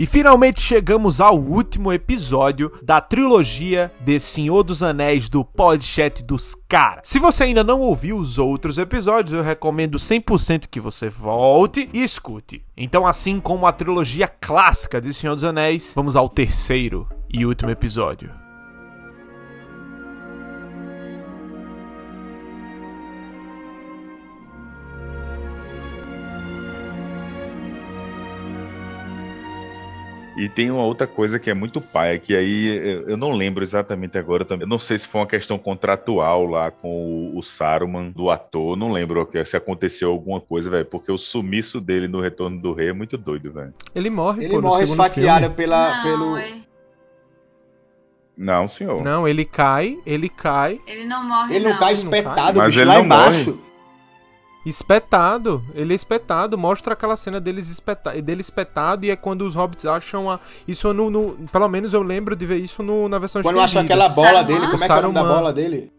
E finalmente chegamos ao último episódio da trilogia de Senhor dos Anéis do Podchat dos Caras. Se você ainda não ouviu os outros episódios, eu recomendo 100% que você volte e escute. Então, assim como a trilogia clássica de Senhor dos Anéis, vamos ao terceiro e último episódio. E tem uma outra coisa que é muito paia, que aí eu não lembro exatamente agora também. Eu não sei se foi uma questão contratual lá com o, Saruman, do ator. Não lembro se aconteceu alguma coisa, velho. Porque o sumiço dele no Retorno do Rei é muito doido, velho. Ele morre, Ele pô, morre esfaqueado filme. pela, Não, pelo. é- Não, senhor. Não, ele cai, ele cai, ele não morre, Ele não cai Ele não cai? espetado, Mas bicho, ele lá não embaixo. Espetado. Ele é espetado, mostra aquela cena deles espeta dele espetado e é quando os hobbits acham a. Isso no, no- Pelo menos eu lembro de ver isso no- na versão Quando acham aquela bola Saruman? dele, como é que é o nome da bola dele?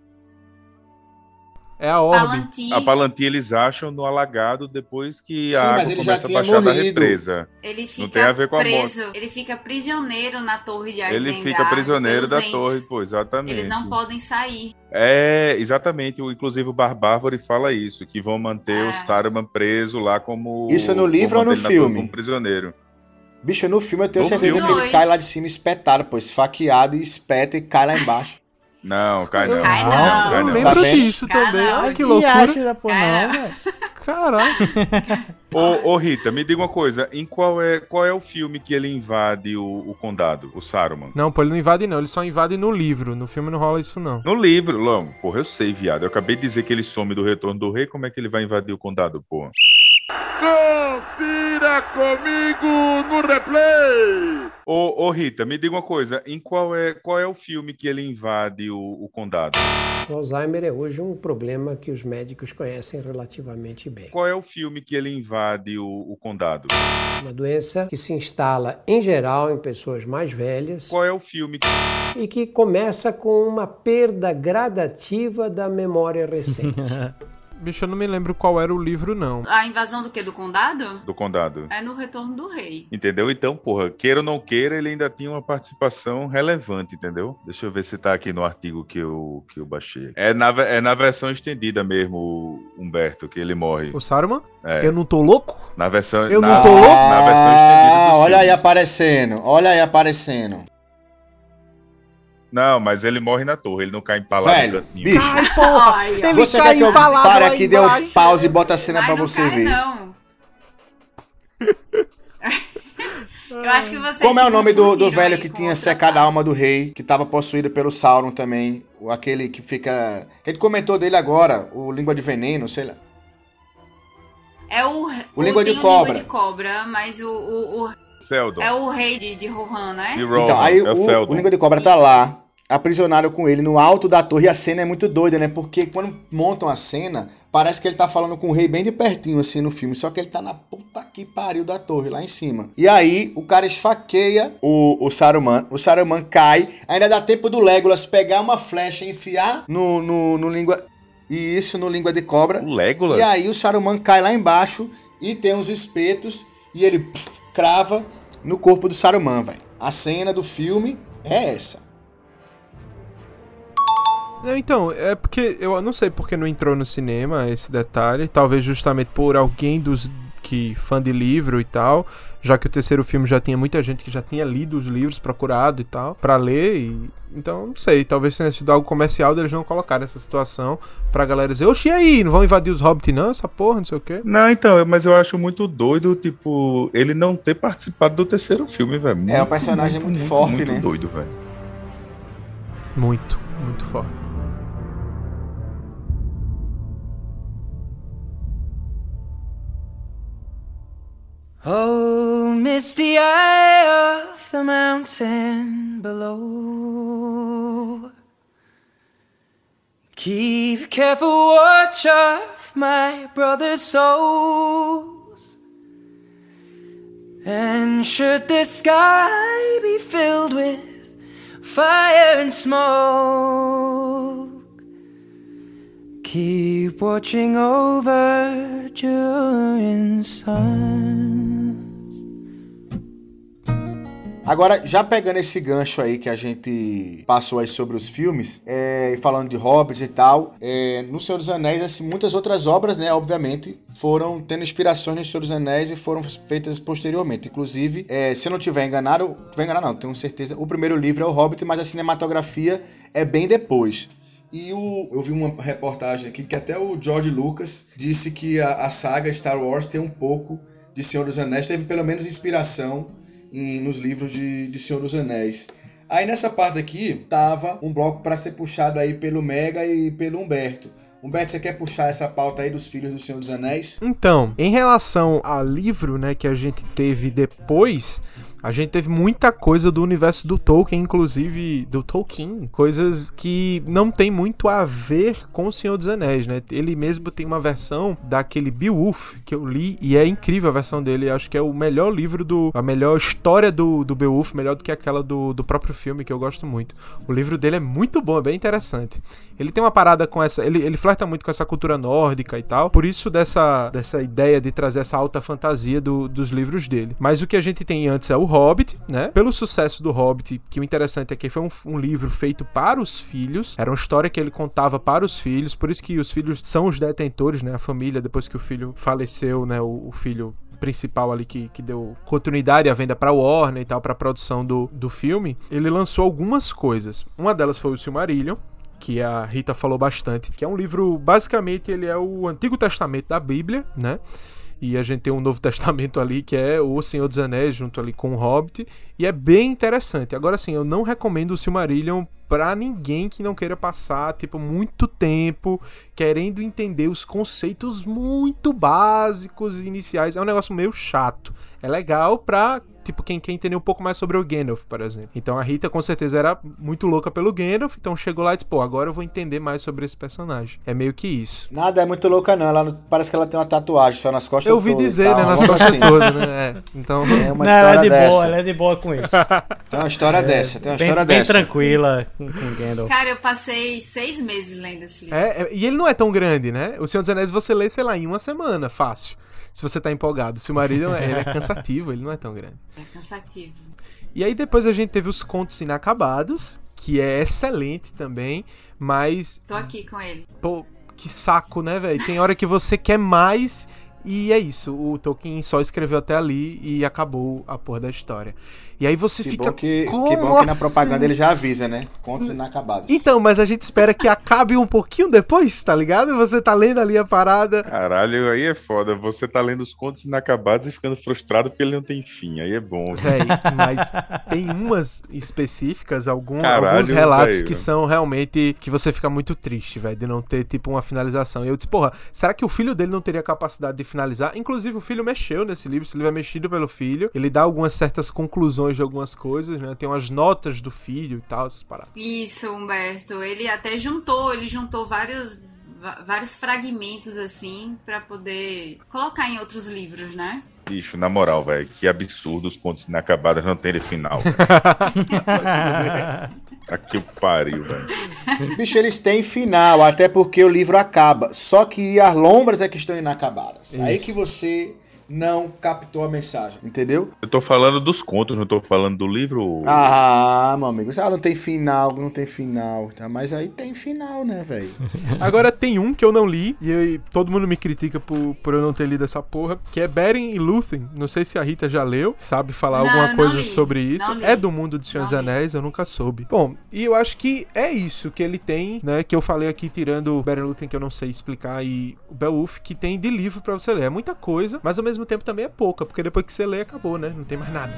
É a orbe. Palantir, A Palantir eles acham no alagado depois que Sim, a água mas ele já começa a tinha baixar da morrido. represa. ele fica tem a ver com a preso. Ele fica prisioneiro na torre de Ele Isengard fica prisioneiro da torre, pô, exatamente. Eles não podem sair. É, exatamente. O- Inclusive o Barbárvore fala isso, que vão manter É. o Saruman preso lá como. Isso é no livro ou no ele filme? Como prisioneiro. Bicho, no filme eu tenho No certeza filme. que ele cai lá de cima espetado, pô, esfaqueado e espeta e cai lá embaixo. Não, cai não. Cai não. cai Eu lembro Tá disso também. Ai, que loucura. acha da porra, Cara. não, velho. Ô, ô, Rita, me diga uma coisa. Em qual é, qual é o filme que ele invade o, o condado, o Saruman? Não, pô, ele não invade, não. Ele só invade no livro. No filme não rola isso, não. No livro, Lão. Porra, eu sei, viado. Eu acabei de dizer que ele some do retorno do rei. Como é que ele vai invadir o condado, porra? Confira comigo no replay! Ô, ô, Rita, me diga uma coisa. Em qual é, qual é o filme que ele invade o, o condado? O Alzheimer é hoje um problema que os médicos conhecem relativamente bem. Qual é o filme que ele invade o, o condado? Uma doença que se instala, em geral, em pessoas mais velhas Qual é o filme e que começa com uma perda gradativa da memória recente. Bicho, eu não me lembro qual era o livro, não. A invasão do que? Do condado? do condado? É no Retorno do Rei. Entendeu? Então, porra, queira ou não queira, ele ainda tinha uma participação relevante, entendeu? Deixa eu ver se tá aqui no artigo que eu, que eu baixei. É na, é na versão estendida mesmo, Humberto, que ele morre. O Saruman? É, Eu não tô louco? na versão. eu não na, tô louco? Na versão estendida. Ah, olha aí aparecendo, olha aí aparecendo. Não, mas ele morre na torre, ele não cai empalado Velho, bicho. Ai, porra! Ai, Ele Você cai quer que eu pare aqui, dê um pause e bota a cena Mas pra não você cai, ver? não. Eu acho que vocês Como é o nome do, do velho que tinha secado a alma do rei, que tava possuído pelo Sauron também? O- Aquele que fica. A gente comentou dele agora, o Língua de Veneno, sei lá. É o, O língua de o cobra. língua de cobra, mas o, o, o- é o rei de, de Rohan, né? de Rohan, Então, aí é o, Feldon. o Língua de Cobra tá lá, aprisionado com ele no alto da torre, e a cena é muito doida, né? Porque quando montam a cena, parece que ele tá falando com o rei bem de pertinho, assim, no filme. Só que ele tá na puta que pariu da torre, lá em cima. E aí, o cara esfaqueia o, o Saruman. O Saruman cai. Ainda dá tempo do Legolas pegar uma flecha e enfiar no, no, no língua... E isso no Língua de Cobra. O Legolas? E aí o Saruman cai lá embaixo e tem uns espetos e ele pff, crava no corpo do Saruman, velho. A cena do filme é essa. Então, é porque eu não sei porque não entrou no cinema esse detalhe. Talvez justamente por alguém dos que fã de livro e tal, já que o terceiro filme já tinha muita gente que já tinha lido os livros, procurado e tal, pra ler. E... Então, não sei, talvez tenha sido algo comercial deles não colocar essa situação pra galera dizer, oxi, e aí, não vão invadir os hobbits não, essa porra, não sei o quê. Não, então, mas eu acho muito doido, tipo, ele não ter participado do terceiro filme, velho. É, o personagem é muito forte, muito né? doido, velho. Muito, muito forte. Oh, misty eye of the mountain below. Keep careful watch of my brother's souls. And should the sky be filled with fire and smoke, keep watching over during sun. Agora, já pegando esse gancho aí que a gente passou aí sobre os filmes, é, falando de Hobbits e tal, é, no Senhor dos Anéis, assim, muitas outras obras, né, obviamente, foram tendo inspirações no Senhor dos Anéis e foram feitas posteriormente. Inclusive, é, se eu não tiver enganado, tiver enganado não, tenho certeza, o primeiro livro é o Hobbit, mas a cinematografia é bem depois. E o, eu vi uma reportagem aqui que até o George Lucas disse que a, a saga Star Wars tem um pouco de Senhor dos Anéis, teve pelo menos inspiração em, nos livros de, de Senhor dos Anéis. Aí nessa parte aqui tava um bloco para ser puxado aí pelo Mega e pelo Humberto. Humberto, você quer puxar essa pauta aí dos filhos do Senhor dos Anéis? Então, em relação ao livro, né, que a gente teve depois, a gente teve muita coisa do universo do Tolkien, inclusive do Tolkien, coisas que não tem muito a ver com o Senhor dos Anéis, né? Ele mesmo tem uma versão daquele Beowulf que eu li e é incrível a versão dele. Acho que é o melhor livro do, a melhor história do, do Beowulf, melhor do que aquela do, do próprio filme que eu gosto muito. O livro dele é muito bom, é bem interessante. Ele tem uma parada com essa, ele, ele flerta muito com essa cultura nórdica e tal. Por isso dessa dessa ideia de trazer essa alta fantasia do, dos livros dele. Mas o que a gente tem antes é o Hobbit, né? Pelo sucesso do Hobbit, que o interessante é que foi um, um, livro feito para os filhos, era uma história que ele contava para os filhos, por isso que os filhos são os detentores, né? A família, depois que o filho faleceu, né? O, o filho principal ali que, que deu continuidade à venda para Warner e tal, para a produção do, do filme, ele lançou algumas coisas. Uma delas foi o Silmarillion, que a Rita falou bastante, que é um livro, basicamente, ele é o Antigo Testamento da Bíblia, né? E a gente tem um Novo Testamento ali que é o Senhor dos Anéis junto ali com o Hobbit. E é bem interessante. Agora sim, eu não recomendo o Silmarillion pra ninguém que não queira passar, tipo, muito tempo querendo entender os conceitos muito básicos e iniciais. É um negócio meio chato. É legal pra tipo, quem quer entender um pouco mais sobre o Gandalf, por exemplo. Então a Rita com certeza era muito louca pelo Gandalf, então chegou lá e disse, pô, agora eu vou entender mais sobre esse personagem. É meio que isso. Nada é muito louca não, ela não- parece que ela tem uma tatuagem só nas costas Eu ouvi dizer, né, nas costas assim. todas, né? É, então... É uma Não, ela é história de dessa. boa, ela é de boa com isso. Tem uma história dessa, tem uma bem, história bem dessa. tranquila com, com Gandalf. Cara, eu passei seis meses lendo esse livro. É, é, e ele não é tão grande, né? O Senhor dos Anéis você lê, sei lá, em uma semana, fácil. Se você tá empolgado. Se o marido ele é cansativo, ele não é tão grande. É cansativo. E aí depois a gente teve os contos inacabados, que é excelente também, mas Tô aqui com ele. pô, que saco, né, velho? Tem hora que você quer mais e é isso. O Tolkien só escreveu até ali e acabou a porra da história. E aí você Que fica bom que, como que bom que na assim? propaganda ele já avisa, né? Contos inacabados. Então, mas a gente espera que acabe um pouquinho depois, tá ligado? Você tá lendo ali a parada. Caralho, aí é foda. Você tá lendo os contos inacabados e ficando frustrado porque ele não tem fim. Aí é bom. Véi, mas tem umas específicas, algum, Caralho, alguns relatos véi, que são realmente que você fica muito triste, velho, de não ter tipo uma finalização. E eu disse, porra, será que o filho dele não teria capacidade de finalizar? Inclusive o filho mexeu nesse livro, esse livro é mexido pelo filho. Ele dá algumas certas conclusões de algumas coisas, né? Tem umas notas do filho e tal, essas paradas. Isso, Humberto. Ele até juntou, ele juntou vários, vários fragmentos assim pra poder colocar em outros livros, né? Bicho, na moral, velho, que absurdo os contos inacabados não terem final. Aqui o pariu, velho. Bicho, eles têm final, até porque o livro acaba. Só que as lombras é que estão inacabadas. Aí Isso. que você não captou a mensagem, entendeu? Eu tô falando dos contos, não tô falando do livro. Ah, meu amigo, ah, não tem final, não tem final. Tá? Mas aí tem final, né, velho? Agora tem um que eu não li, e aí todo mundo me critica por, por eu não ter lido essa porra, que é Beren e Lúthien. Não sei se a Rita já leu, sabe falar Não, alguma não coisa li, sobre isso. É do mundo de Senhor dos. Anéis, eu nunca soube. Bom, e eu acho que é isso que ele tem, né, que eu falei aqui, tirando Beren e Lúthien, que eu não sei explicar, e o Beowulf, que tem de livro pra você ler. É muita coisa, mas ao mesmo tempo também é pouca, porque depois que você lê, acabou, né? Não tem mais nada.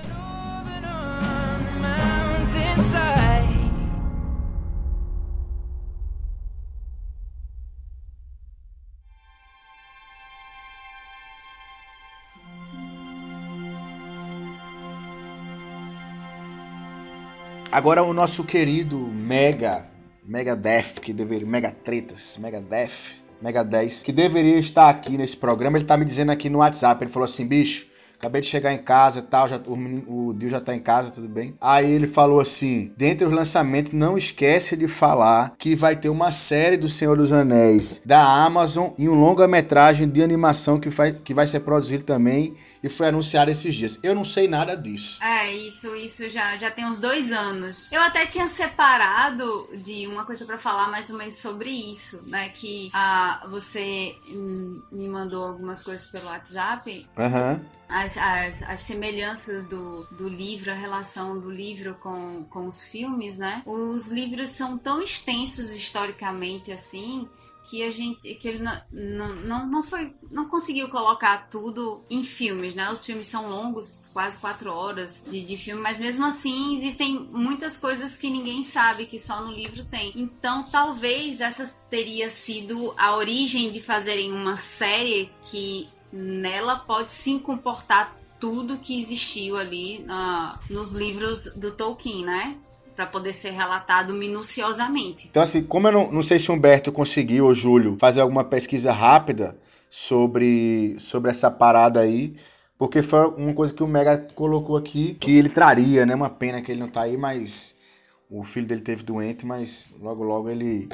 Agora o nosso querido Mega, Mega Def, que deveria, Mega Tretas, Mega Def, Mega 10, que deveria estar aqui nesse programa, ele tá me dizendo aqui no WhatsApp, ele falou assim, bicho, acabei de chegar em casa e tal, já, o, menino- o Dio já tá em casa, tudo bem. Aí ele falou assim: dentre os lançamentos, não esquece de falar que vai ter uma série do Senhor dos Anéis da Amazon e um longa-metragem de animação que vai, que vai ser produzido também e foi anunciado esses dias. Eu não sei nada disso. É, isso, isso já, já tem uns dois anos. Eu até tinha separado de uma coisa pra falar mais ou menos sobre isso, né? Que ah, você me mandou algumas coisas pelo WhatsApp. Aham. As, as, as semelhanças do, do livro, a relação do livro com, com os filmes, né? Os livros são tão extensos historicamente assim que a gente que ele não, não, não, foi não conseguiu colocar tudo em filmes, né? Os filmes são longos, quase quatro horas de, de filme, mas mesmo assim existem muitas coisas que ninguém sabe que só no livro tem. Então talvez essa teria sido a origem de fazerem uma série que nela pode sim comportar tudo que existiu ali na- nos livros do Tolkien, né? Pra poder ser relatado minuciosamente. Então, assim, como eu não, não sei se o Humberto conseguiu, ou Júlio, fazer alguma pesquisa rápida sobre, sobre essa parada aí, porque foi uma coisa que o Mega colocou aqui, que ele traria, né? Uma pena que ele não tá aí, mas o filho dele teve doente, mas logo logo ele,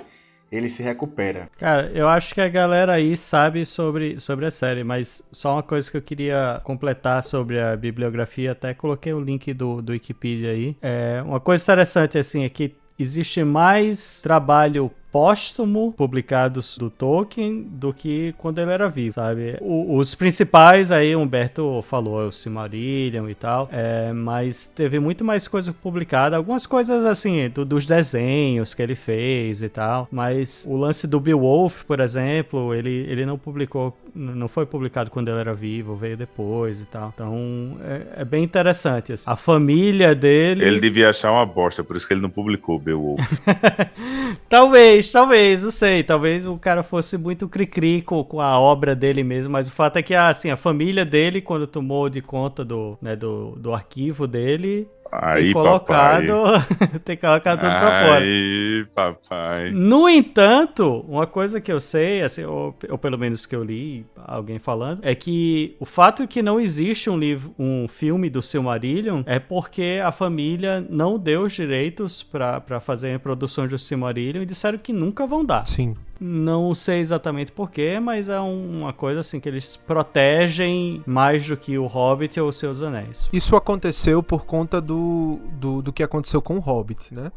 ele se recupera. Cara, eu acho que a galera aí sabe sobre, sobre a série, mas só uma coisa que eu queria completar sobre a bibliografia, até coloquei o link do, do Wikipedia aí. É, uma coisa interessante, assim, é que existe mais trabalho póstumo publicados do Tolkien do que quando ele era vivo, sabe? O- os principais aí, Humberto falou, é o Silmarillion e tal, é, mas teve muito mais coisa publicada, algumas coisas assim, do- dos desenhos que ele fez e tal, mas o lance do Beowulf, por exemplo, ele, ele não publicou, não foi publicado quando ele era vivo, veio depois e tal, então é, é bem interessante, assim. a família dele... Ele devia achar uma bosta, por isso que ele não publicou o Beowulf. Talvez, talvez, não sei. Talvez o cara fosse muito cri-cri com, a obra dele mesmo, mas o fato é que assim, a família dele, quando tomou de conta do, né, do, do arquivo dele, Aí, tem colocado, tem colocado tudo pra fora. Aí, papai. No entanto, uma coisa que eu sei, assim, ou, ou pelo menos que eu li alguém falando, é que o fato que não existe um livro, um filme do Silmarillion é porque a família não deu os direitos pra pra fazer a produção do Silmarillion e disseram que nunca vão dar. Sim. Não sei exatamente porquê, mas é um- uma coisa assim que eles protegem mais do que o Hobbit ou os seus anéis. Isso aconteceu por conta do, do, do que aconteceu com o Hobbit, né?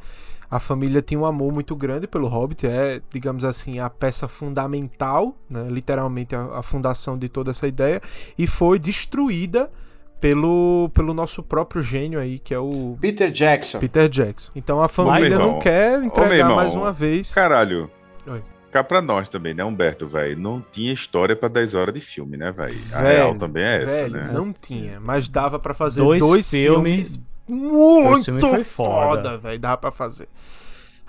A família tinha um amor muito grande pelo Hobbit, é, digamos assim, a peça fundamental, né? literalmente a, a fundação de toda essa ideia, e foi destruída pelo, pelo nosso próprio gênio aí, que é o Peter Jackson. Peter Jackson. Então a família não quer entregar mais uma vez. Caralho. Oi. Cá pra nós também, né, Humberto, velho? Não tinha história pra 10 horas de filme, né, velho? A real também é essa, né? Não tinha, mas dava pra fazer Dois dois, filmes- filmes, muito foda, foda. velho. Dava pra fazer.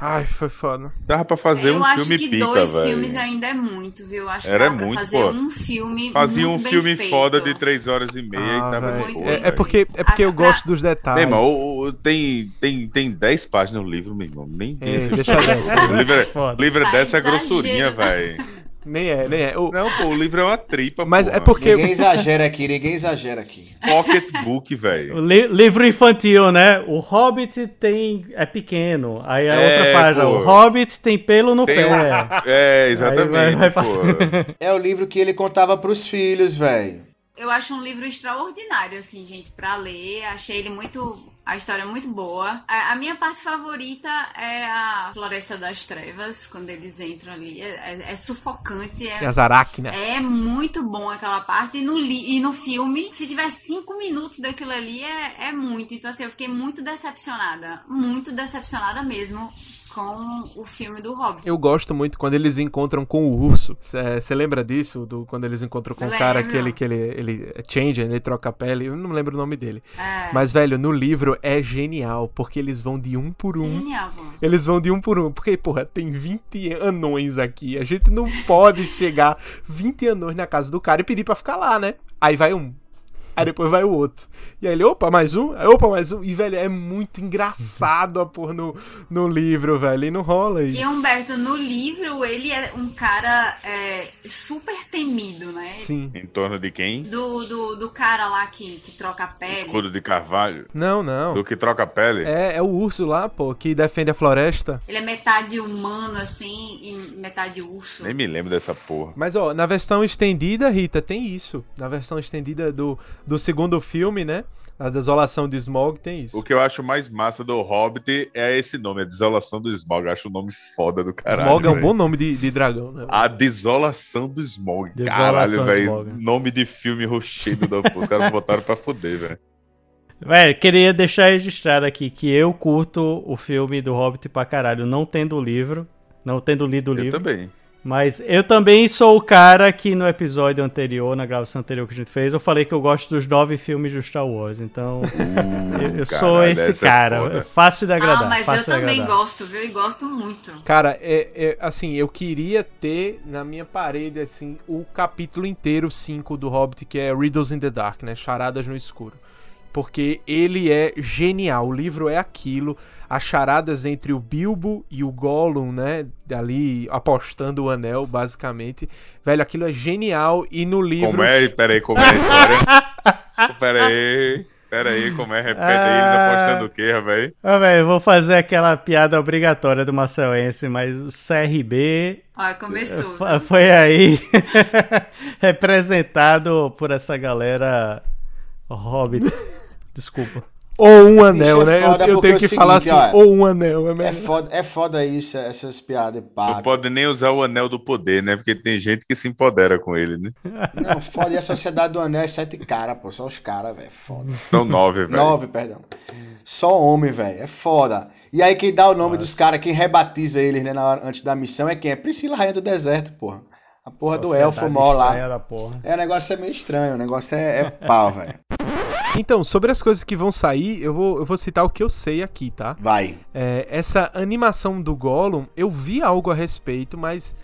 Ai, foi foda. Dava pra fazer eu um acho filme que pica, dois velho. filmes ainda é muito, viu? Acho Era que muito, fazer pô. um filme Fazia um filme feito. foda de 3 horas e meia e Ah, tava velho. de Muito boa, é, é velho. porque, é porque eu Ah, pra- gosto dos detalhes. Meu irmão, tem, tem, tem 10 páginas no livro, meu irmão. Nem tem É, deixa. O livro, é- Foda. o livro é Tá dessa exagero, grossurinha, velho. Nem é, nem é. O- Não, pô, o livro é uma tripa, Mas porra. é porque. Ninguém exagera aqui, ninguém exagera aqui. Pocketbook, velho. li- livro infantil, né? O Hobbit tem é pequeno. Aí a É, outra página, pô. o Hobbit tem pelo no Tem pé. É, exatamente, vai- vai. É o livro que ele contava pros filhos, velho. Eu acho um livro extraordinário, assim, gente, pra ler. Achei ele muito. A história muito boa. A, a minha parte favorita é a Floresta das Trevas, quando eles entram ali. É, é- é sufocante, é, É as aracnas. é muito bom aquela parte. E no, li, e no filme, se tiver cinco minutos daquilo ali, é, é muito. Então, assim, eu fiquei muito decepcionada. Muito decepcionada mesmo com o filme do Hobbit. Eu gosto muito quando eles encontram com o urso. Você lembra disso? Do, quando eles encontram com o cara Lembro. aquele que ele, ele change, ele troca a pele. Eu não lembro o nome dele. É. Mas, velho, no livro é genial, porque eles vão de um por um. Genial. Eles vão de um por um. Porque, porra, tem 20 anões aqui. A gente não pode chegar 20 anões na casa do cara e pedir pra ficar lá, né? Aí vai um. Aí depois vai o outro. E aí ele, opa, mais um? Aí, opa, mais um. E, velho, é muito engraçado a porra no, no livro, velho. E não rola isso. E Humberto, no livro, ele é um cara é, super temido, né? Sim. Em torno de quem? Do, do, do cara lá que, que troca a pele. Escudo de carvalho. Não, não. Do que troca a pele. É, é o urso lá, pô, que defende a floresta. Ele é metade humano, assim, e metade urso. Nem me lembro dessa porra. Mas, ó, na versão estendida, Rita, tem isso. Na versão estendida do, do segundo filme, né? A Desolação de Smog tem isso. O que eu acho mais massa do Hobbit é esse nome, a Desolação do Smog. Eu acho o nome foda do caralho. Smog é um bom nome de, de dragão, né? A Desolação do Smog. Desolação Caralho, velho. Smog. Nome de filme rochedo da. Os caras botaram pra fuder, velho. Velho, queria deixar registrado aqui que eu curto o filme do Hobbit pra caralho, não tendo o livro, não tendo lido o Eu livro. também. Mas eu também sou o cara que no episódio anterior, na gravação anterior que a gente fez, eu falei que eu gosto dos nove filmes do Star Wars. Então, eu, eu sou esse é cara. É fácil de agradar. Ah, mas eu também agradar. gosto, viu? E gosto muito. Cara, é, é, assim, eu queria ter na minha parede, assim, o capítulo inteiro 5 do Hobbit, que é Riddles in the Dark, né? Charadas no escuro. Porque ele é genial. O livro é aquilo. As charadas entre o Bilbo e o Gollum, né? Ali apostando o anel, basicamente. Velho, aquilo é genial. E no livro. Como é? Peraí, como é a história? Peraí. Peraí, como é? Repete aí, ele tá postando o quê, velho? Ah, velho, eu vou fazer aquela piada obrigatória do Marcelense, mas o CRB Ó, começou. Fa- Foi aí representado por essa galera Hobbit. Desculpa. Ou um anel, é né? Eu, eu tenho é que seguinte, falar assim, ó, ou um anel. É É melhor. foda, é foda isso, essas piadas de Não pode nem usar o anel do poder, né? Porque tem gente que se empodera com ele, né? Não, foda. E a sociedade do anel é sete caras, pô. Só os caras, velho. Foda. São nove, velho. Nove, perdão. Só homem, velho. É foda. E aí quem dá o nome dos caras, quem rebatiza eles, né, hora- antes da missão é quem? É Priscila Rainha do Deserto, porra. A porra do elfo Sociedade mó lá. estranha da porra. É, o negócio é meio estranho. O negócio é, é pau, velho. Então, sobre as coisas que vão sair, eu vou, eu vou citar o que eu sei aqui, tá? Vai. É, essa animação do Gollum, eu vi algo a respeito, mas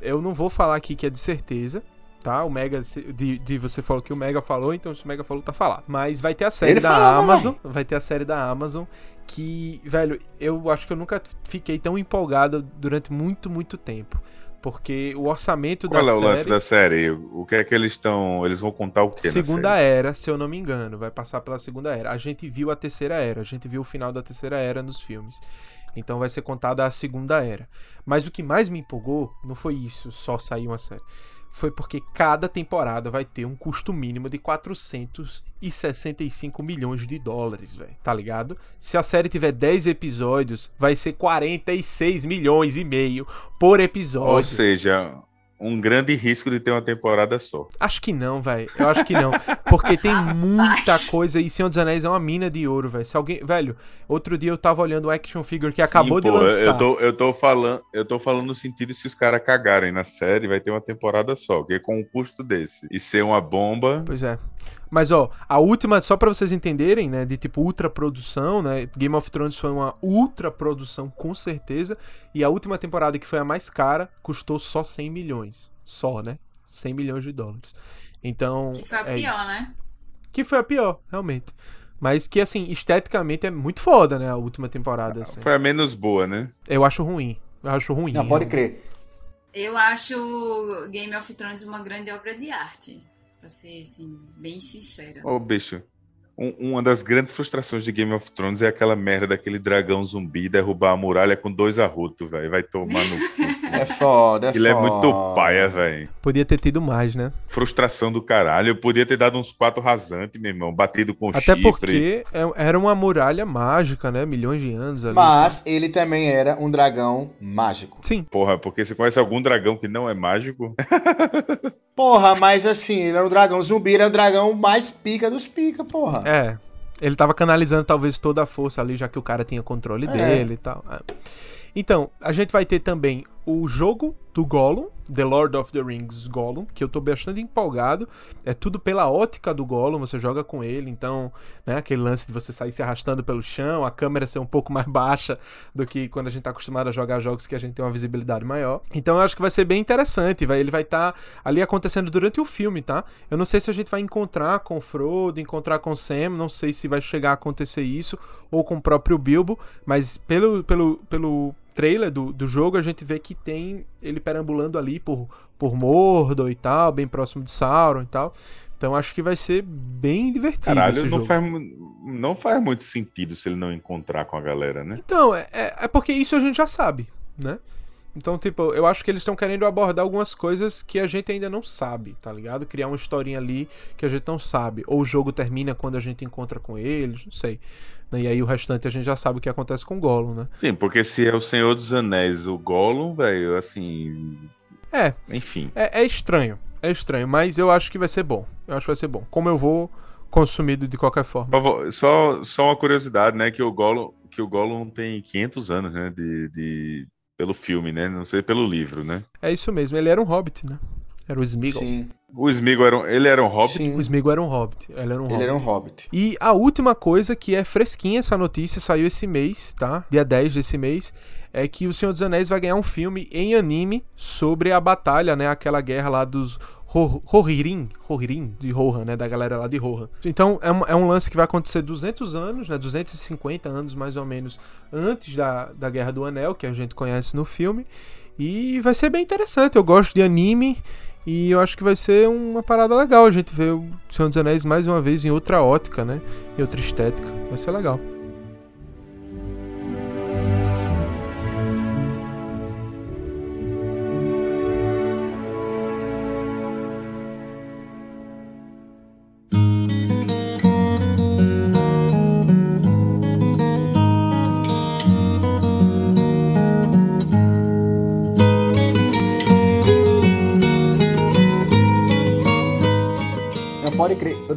eu não vou falar aqui que é de certeza, tá? O Mega, de, de você falou que o Mega falou, então se o Mega falou, tá falado. Mas vai ter a série Ele da falou, Amazon, vai ter a série da Amazon, que, velho, eu acho que eu nunca fiquei tão empolgado durante muito, muito tempo. Porque o orçamento Qual da é o série... lance da série? O que é que eles estão. Eles vão contar o na Segunda série? Era, se eu não me engano, vai passar pela Segunda Era. A gente viu a Terceira Era, a gente viu o final da Terceira Era nos filmes. Então vai ser contada a Segunda Era. Mas o que mais me empolgou não foi isso, só sair uma série. Foi porque cada temporada vai ter um custo mínimo de 465 milhões de dólares, velho. Tá ligado? Se a série tiver 10 episódios, vai ser 46 milhões e meio por episódio. Ou seja, um grande risco de ter uma temporada só. Acho que não, velho. Eu acho que não. Porque tem muita coisa e Senhor dos Anéis é uma mina de ouro, velho. Se alguém. Velho, outro dia eu tava olhando o action figure que acabou Sim, de pô, lançar. Eu tô, eu, tô falando, eu tô falando no sentido se os caras cagarem na série, vai ter uma temporada só. Porque com um custo desse e ser uma bomba. Pois é. Mas, ó, a última, só pra vocês entenderem, né, de tipo ultra produção, né, Game of Thrones foi uma ultra produção com certeza, e a última temporada que foi a mais cara custou só 100 milhões. Só, né? 100 milhões de dólares. Então, Que foi a é pior, isso. né? Que foi a pior, realmente. Mas que, assim, esteticamente é muito foda, né, a última temporada, assim. Foi a menos boa, né? Eu acho ruim. Eu acho ruim. Não, pode crer. Eu acho Game of Thrones uma grande obra de arte. Pra ser, assim, bem sincera. Ô, bicho. Um- uma das grandes frustrações de Game of Thrones é aquela merda daquele dragão zumbi derrubar a muralha com dois arrotos, velho. Vai tomar no cu. É foda, é Ele é muito paia, velho. Podia ter tido mais, né? Frustração do caralho. Eu podia ter dado uns quatro rasantes, meu irmão. Batido com Até chifre. porque é- era uma muralha mágica, né? Milhões de anos ali. Mas ele também era um dragão mágico. Sim. Porra, porque você conhece algum dragão que não é mágico? Porra, mas assim, ele era um dragão zumbi, ele era o dragão mais pica dos pica, porra. É. Ele tava canalizando talvez toda a força ali, já que o cara tinha controle É. dele e tal. É. Então, a gente vai ter também o jogo do Gollum, The Lord of the Rings Gollum, que eu tô bastante empolgado. É tudo pela ótica do Gollum, você joga com ele, então, né, aquele lance de você sair se arrastando pelo chão, a câmera ser um pouco mais baixa do que quando a gente tá acostumado a jogar jogos que a gente tem uma visibilidade maior. Então eu acho que vai ser bem interessante, vai, ele vai estar tá ali acontecendo durante o filme, tá? Eu não sei se a gente vai encontrar com o Frodo, encontrar com o Sam, não sei se vai chegar a acontecer isso, ou com o próprio Bilbo, mas pelo, pelo, pelo trailer do, do jogo, a gente vê que tem ele perambulando ali por, por Mordor e tal, bem próximo de Sauron e tal. Então acho que vai ser bem divertido Caralho, não faz, não faz muito sentido se ele não encontrar com a galera, né? Então, é, é porque isso a gente já sabe, né? Então, tipo, eu acho que eles estão querendo abordar algumas coisas que a gente ainda não sabe, tá ligado? Criar uma historinha ali que a gente não sabe. Ou o jogo termina quando a gente encontra com eles, não sei. E aí o restante a gente já sabe o que acontece com o Gollum, né? Sim, porque se é o Senhor dos Anéis, o Gollum, velho, assim. É. Enfim. É, é estranho. É estranho, mas eu acho que vai ser bom. Eu acho que vai ser bom. Como eu vou consumido de qualquer forma. Só, só uma curiosidade, né? Que o Gollum, que o Gollum tem 500 anos, né? De, de, pelo filme, né? Não sei pelo livro, né? É isso mesmo. Ele era um hobbit, né? Era o Smeagol. Sim. O Smeagol era um, ele era um hobbit? Sim. O Smeagol era um hobbit. Ele era um Ele hobbit. era um hobbit. E a última coisa que é fresquinha essa notícia, saiu esse mês, tá? Dia 10 desse mês, é que o Senhor dos Anéis vai ganhar um filme em anime sobre a batalha, né? Aquela guerra lá dos Rohirrim, Rohirrim, de Rohan, né? Da galera lá de Rohan. Então é um, é um lance que vai acontecer 200 anos, né? 250 anos mais ou menos antes da, da Guerra do Anel, que a gente conhece no filme. E vai ser bem interessante. Eu gosto de anime. E eu acho que vai ser uma parada legal a gente ver o Senhor dos Anéis mais uma vez em outra ótica, né? Em outra estética. Vai ser legal.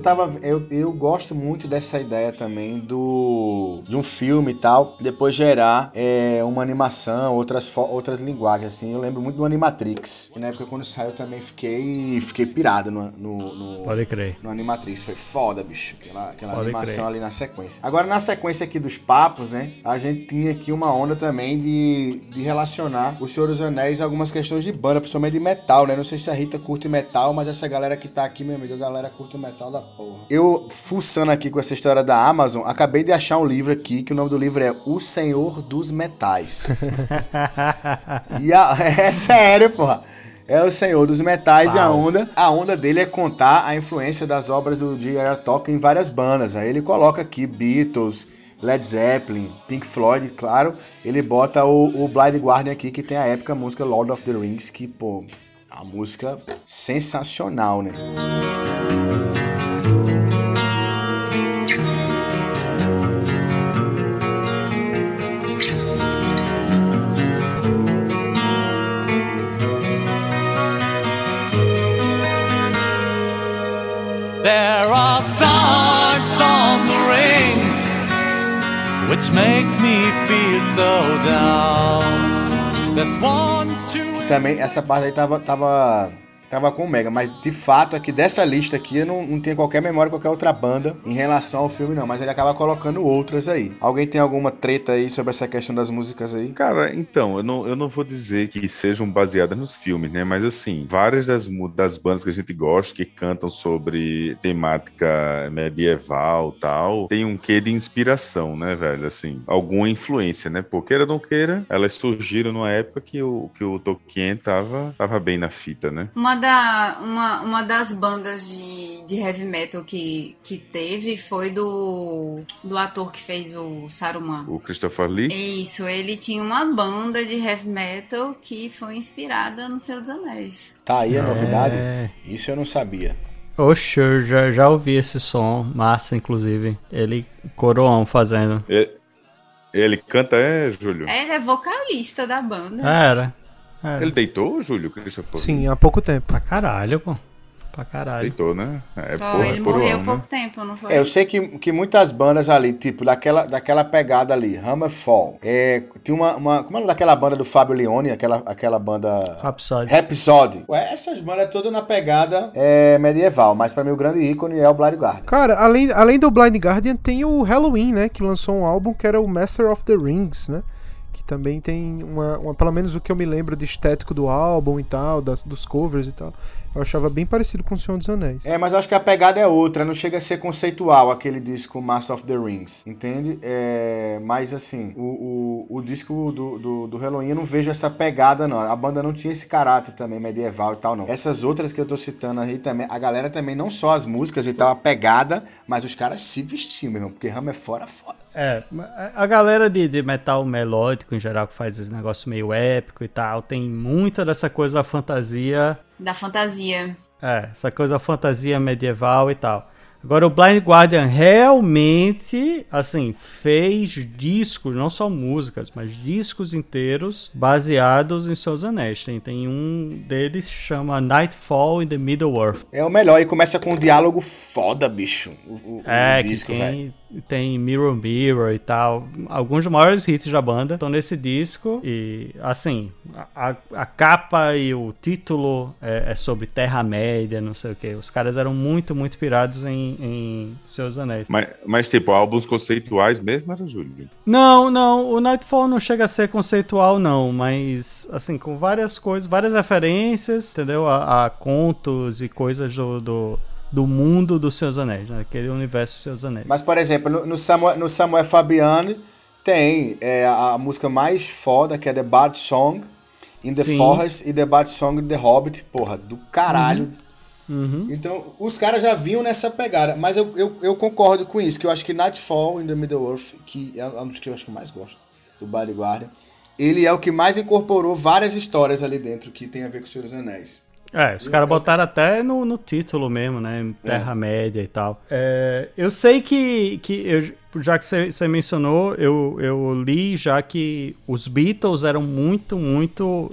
Tava. Eu, eu gosto muito dessa ideia também do. de um filme e tal. Depois gerar é, uma animação, outras, outras linguagens, assim. Eu lembro muito do Animatrix. Que na época quando saiu eu também fiquei. fiquei pirado no, no, no, Pode crer. no Animatrix. Foi foda, bicho. Aquela, aquela Pode animação crer. ali na sequência. Agora, na sequência aqui dos papos, né? A gente tinha aqui uma onda também de, de relacionar o Senhor dos Anéis a algumas questões de banda, principalmente de metal, né? Não sei se a Rita curte metal, mas essa galera que tá aqui, meu amigo, a galera curte metal da porra. Eu, fuçando aqui com essa história da Amazon, acabei de achar um livro aqui, que o nome do livro é O Senhor dos Metais. E a- é sério, porra. É o Senhor dos Metais e a onda. A onda dele é contar a influência das obras do J.R.R. Tolkien em várias bandas. Aí ele coloca aqui Beatles, Led Zeppelin, Pink Floyd, claro. Ele bota o, o Blind Guardian aqui, que tem a épica música Lord of the Rings, que, pô, é uma música sensacional, né? There Também essa parte aí tava, tava, tava com o Mega, mas de fato aqui dessa lista aqui eu não, não tenho qualquer memória de qualquer outra banda em relação ao filme não, mas ele acaba colocando outras aí. Alguém tem alguma treta aí sobre essa questão das músicas aí? Cara, então, eu não, eu não vou dizer que sejam baseadas nos filmes, né? Mas assim, várias das, das bandas que a gente gosta, que cantam sobre temática medieval tal, tem um quê de inspiração, né, velho? Assim, alguma influência, né? Por queira ou não queira, elas surgiram numa época que o, que o Tolkien tava, tava bem na fita, né? Uma, da, uma, uma das bandas de, de heavy metal que, que teve foi do, do ator que fez o Saruman. O Christopher Lee. Isso, ele tinha uma banda de heavy metal que foi inspirada no Senhor dos Anéis. Tá aí a novidade? É. Isso eu não sabia. Oxe, eu já, já ouvi esse som, massa, inclusive. Ele coroão fazendo. Ele, ele canta, é, Júlio? Ele é vocalista da banda. Era. Era. Ele deitou, Júlio, Christopher? Sim, há pouco tempo. Pra caralho, pô. pra caralho. Aceitou, né? É, Ó, porra, ele por morreu ano, pouco né? tempo, não foi? É, eu sei que, que muitas bandas ali, tipo, daquela, daquela pegada ali, Hammerfall, é, tinha uma, uma. Como é daquela banda do Fábio Leone, aquela, aquela banda. Rhapsody. Rhapsody. Ué, essas bandas todas na pegada é, medieval, mas pra mim o grande ícone é o Blind Guardian. Cara, além, além do Blind Guardian, tem o Halloween, né? Que lançou um álbum que era o Master of the Rings, né? Que também tem uma, uma- Pelo menos o que eu me lembro de estético do álbum e tal, das, dos covers e tal. Eu achava bem parecido com o Senhor dos Anéis. É, mas acho que a pegada é outra, não chega a ser conceitual aquele disco Master of the Rings, entende? É, mas assim, o, o, o disco do, do, do Halloween eu não vejo essa pegada, não. A banda não tinha esse caráter também medieval e tal, não. Essas outras que eu tô citando aí também, a galera também, não só as músicas e tal, a pegada, mas os caras se vestiam, meu irmão, porque Hammer é fora, foda. É, a galera de, de metal melódico em geral que faz esse negócio meio épico e tal, tem muita dessa coisa da fantasia Da fantasia. É, essa coisa fantasia medieval e tal. Agora o Blind Guardian realmente, assim, fez discos, não só músicas, mas discos inteiros baseados em seus anéis. Tem, tem um deles que chama Nightfall in the Middle Earth. É o melhor, e começa com um diálogo foda, bicho. O, o- o É, disco, que velho. Tem, Mirror Mirror e tal. Alguns dos maiores hits da banda estão nesse disco. E, assim, a, a- a capa e o título é, é sobre Terra-média, não sei o que. Os caras eram muito, muito pirados em, em Seus Anéis. Mas, mas, tipo, álbuns conceituais mesmo era Júlio. Não, não, o Nightfall não chega a ser conceitual, não, mas assim, com várias coisas, várias referências, entendeu? A, a contos e coisas do, do, do mundo dos Seus Anéis, né? Aquele universo dos Seus Anéis. Mas, por exemplo, no, no, Samuel, no Samuel Fabiano tem é, a, música mais foda, que é The Bard Song in the Sim. Forest e The Bard Song in the Hobbit. Porra, do caralho. Uhum. Então, os caras já vinham nessa pegada. Mas eu, eu, eu concordo com isso, que eu acho que Nightfall in the Middle Earth, que é um dos que eu acho que mais gosto, do Body Guardian, ele é o que mais incorporou várias histórias ali dentro que tem a ver com o Senhor dos Anéis. É, os caras botaram até no, no título mesmo, né? Terra-média e tal. É, eu sei que, que eu- já que você mencionou, eu, eu li já que os Beatles eram muito, muito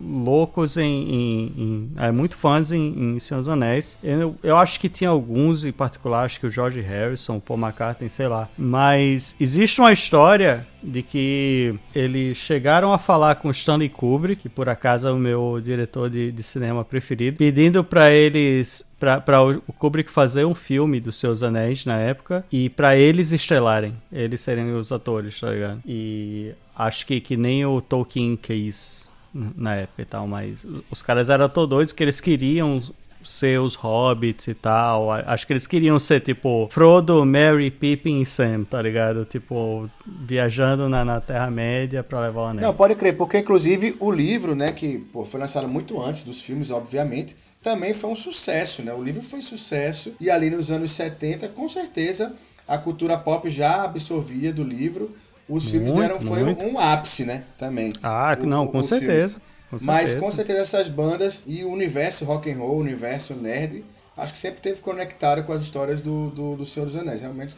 loucos em, em- em- é, muito fãs em, em Senhor dos Anéis. Eu, eu acho que tinha alguns em particular, acho que o George Harrison, o Paul McCartney, sei lá. Mas existe uma história de que eles chegaram a falar com Stanley Kubrick, que por acaso é o meu diretor de, de cinema preferido, pedindo pra eles para o Kubrick fazer um filme dos seus anéis na época e pra eles estrelarem, eles serem os atores, tá ligado? E acho que, que nem o Tolkien quis na época e tal, mas os caras eram tão doidos que eles queriam ser os hobbits e tal. Acho que eles queriam ser tipo Frodo, Merry, Pippin e Sam, tá ligado? Tipo, viajando na, na Terra-média pra levar o anel. Não, pode crer, porque inclusive o livro, né, que pô, foi lançado muito antes dos filmes, obviamente, também foi um sucesso, né? O livro foi um sucesso e ali nos anos 70, com certeza, a cultura pop já absorvia do livro. Os filmes Muito, deram foi muito. um ápice, né, também. Ah, O- não, com certeza. com Mas com certeza essas bandas e o universo rock and roll, o universo nerd, acho que sempre teve conectado com as histórias do, do, do Senhor dos Anéis. Realmente,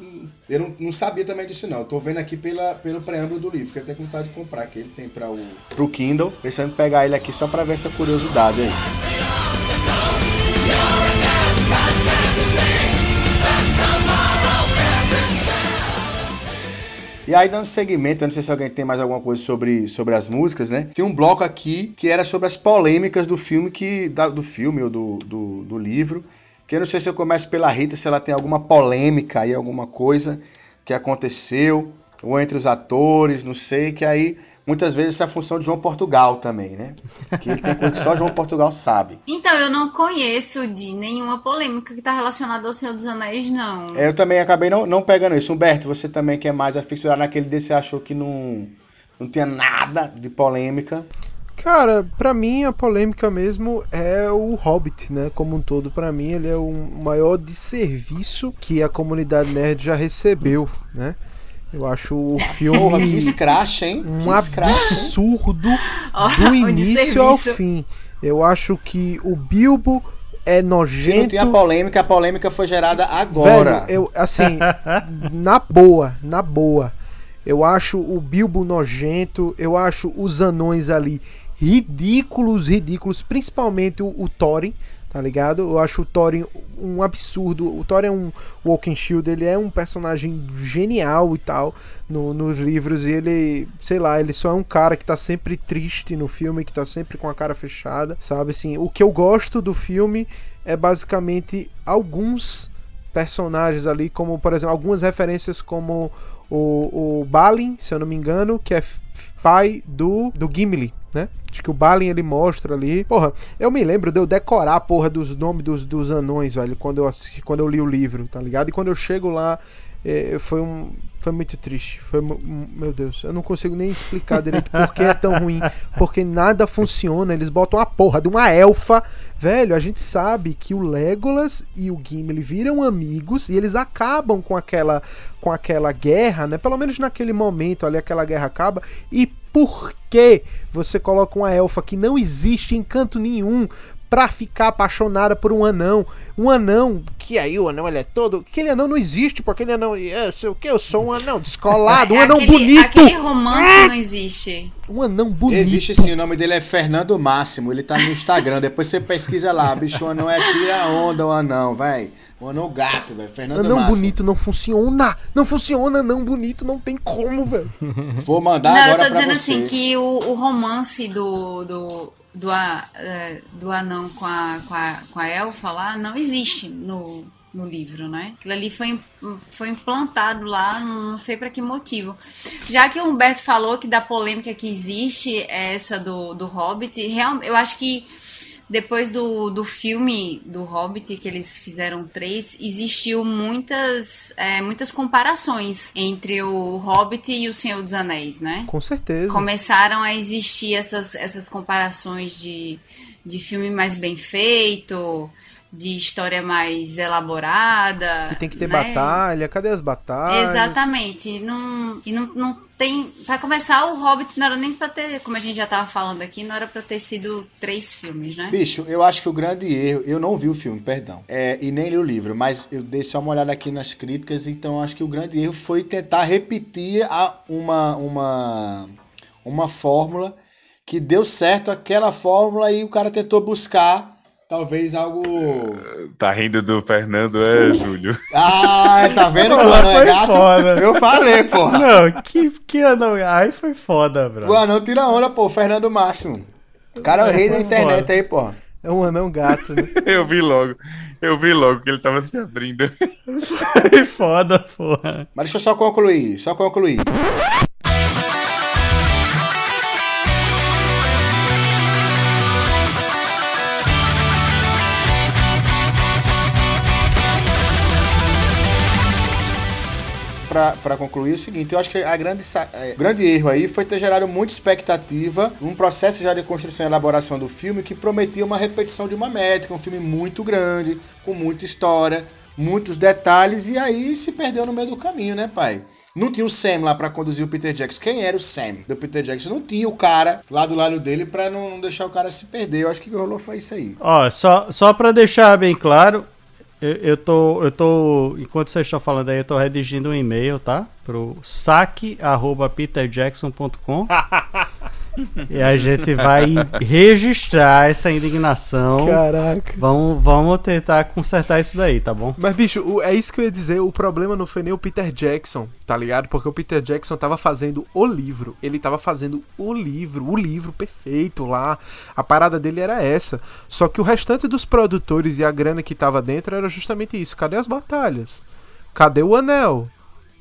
eu não, não sabia também disso não. Eu tô vendo aqui pela, pelo preâmbulo do livro, fiquei até com vontade de comprar, que ele tem para o pro Kindle. Pensando em pegar ele aqui só para ver essa curiosidade aí. E aí, dando segmento, eu não sei se alguém tem mais alguma coisa sobre, sobre as músicas, né? Tem um bloco aqui que era sobre as polêmicas do filme, que, da- do filme ou do, do, do livro. Que eu não sei se eu começo pela Rita, se ela tem alguma polêmica aí, alguma coisa que aconteceu, ou entre os atores, não sei, que aí muitas vezes essa é a função de João Portugal também, né? Que ele tem coisa que só João Portugal sabe. Então, eu não conheço de nenhuma polêmica que tá relacionada ao Senhor dos Anéis, não. É, eu também acabei não, não pegando isso. Humberto, você também que é mais aficionado naquele desse, você achou que não, não tinha nada de polêmica. Cara, pra mim a polêmica mesmo é o Hobbit, né? Como um todo, pra mim ele é o maior desserviço que a comunidade nerd já recebeu, né? Eu acho o filme Porra, que escracha, hein? um que absurdo do início ao fim. Eu acho que o Bilbo é Se não nojento. tinha polêmica, a polêmica foi gerada agora. Velho, eu, assim, na boa, na boa. Eu acho o Bilbo nojento, eu acho os anões ali ridículos, ridículos, principalmente o, o Thorin, tá ligado? Eu acho o Thorin um absurdo. O Thorin é um Walking Shield, ele é um personagem genial e tal no, nos livros. E ele, sei lá, ele só é um cara que tá sempre triste no filme, que tá sempre com a cara fechada, sabe? Assim, o que eu gosto do filme é basicamente alguns personagens ali, como por exemplo, algumas referências como o, o Balin, se eu não me engano, que é pai do, do Gimli, né? Acho que o Balin ele mostra ali. Porra, eu me lembro de eu decorar a porra dos nomes dos, dos anões, velho, quando eu, assisti, quando eu li o livro, tá ligado? E quando eu chego lá, é, foi um. Foi muito triste. Foi, meu Deus, eu não consigo nem explicar direito por que é tão ruim. Porque nada funciona. Eles botam a porra de uma elfa. Velho, a gente sabe que o Legolas e o Gimli viram amigos e eles acabam com aquela com aquela guerra, né? Pelo menos naquele momento ali aquela guerra acaba. E por que você coloca uma elfa que não existe em canto nenhum pra ficar apaixonada por um anão. Um anão, que aí o anão ele é todo. Aquele anão não existe, porque aquele anão. Eu sei o que? Eu sou um anão descolado, um É anão aquele- bonito. Aquele romance não existe. Um anão bonito. Existe sim, o nome dele é Fernando Máximo, ele tá no Instagram, depois você pesquisa lá, bicho, o anão é tira onda o anão, vai. O anão gato, velho, Fernando Anão Máximo. bonito não funciona! Não funciona, anão bonito não tem como, velho. Vou mandar não, eu agora tô pra dizendo você. assim que o, o romance do, do, do, a- é, do anão com a, com, a, com a elfa lá não existe no, no livro, né? Aquilo ali foi, foi implantado lá, não sei pra que motivo. Já que o Humberto falou que da polêmica que existe é essa do, do Hobbit, real, eu acho que depois do, do filme do Hobbit, que eles fizeram três, existiu muitas, é, muitas comparações entre o Hobbit e o Senhor dos Anéis, né? Com certeza. Começaram a existir essas, essas comparações de, de filme mais bem feito, de história mais elaborada. Que tem que ter né? batalha, cadê as batalhas? Exatamente. E não, e não, não tem. Pra começar, o Hobbit não era nem pra ter, como a gente já tava falando aqui, não era pra ter sido três filmes, né? Bicho, eu acho que o grande erro, eu não vi o filme, perdão, é, e nem li o livro, mas eu dei só uma olhada aqui nas críticas, então eu acho que o grande erro foi tentar repetir a, uma, uma, uma fórmula que deu certo aquela fórmula e o cara tentou buscar talvez algo. Tá rindo do Fernando, é, Júlio? Ah, tá vendo que o anão é gato? foda. Eu falei, porra. Não, que, que anão. Aí foi foda, bro. O anão tira onda, pô, o Fernando Máximo. O cara é o rei da internet foda. aí, porra. É um anão gato, né? Eu vi logo. Eu vi logo que ele tava se abrindo. Foi foda, porra. Mas deixa eu só concluir, só concluir. Pra concluir é o seguinte, eu acho que a grande, é, grande erro aí foi ter gerado muita expectativa, um processo já de construção e elaboração do filme que prometia uma repetição de uma métrica, um filme muito grande, com muita história, muitos detalhes, e aí se perdeu no meio do caminho, né, pai? Não tinha o Sam lá pra conduzir o Peter Jackson. Quem era o Sam do Peter Jackson? Não tinha o cara lá do lado dele pra não não deixar o cara se perder. Eu acho que o que rolou foi isso aí. Ó, só, só pra deixar bem claro, eu, eu tô. Eu tô. Enquanto vocês estão falando aí, eu tô redigindo um e-mail, tá? Pro saque.peterjackson.com E a gente vai registrar essa indignação. Caraca. Vamos, vamos tentar consertar isso daí, tá bom? Mas, bicho, o- é isso que eu ia dizer. O problema não foi nem o Peter Jackson, tá ligado? Porque o Peter Jackson tava fazendo o livro. Ele tava fazendo o livro, o livro perfeito lá. A parada dele era essa. Só que o restante dos produtores e a grana que tava dentro era justamente isso. Cadê as batalhas? Cadê o anel?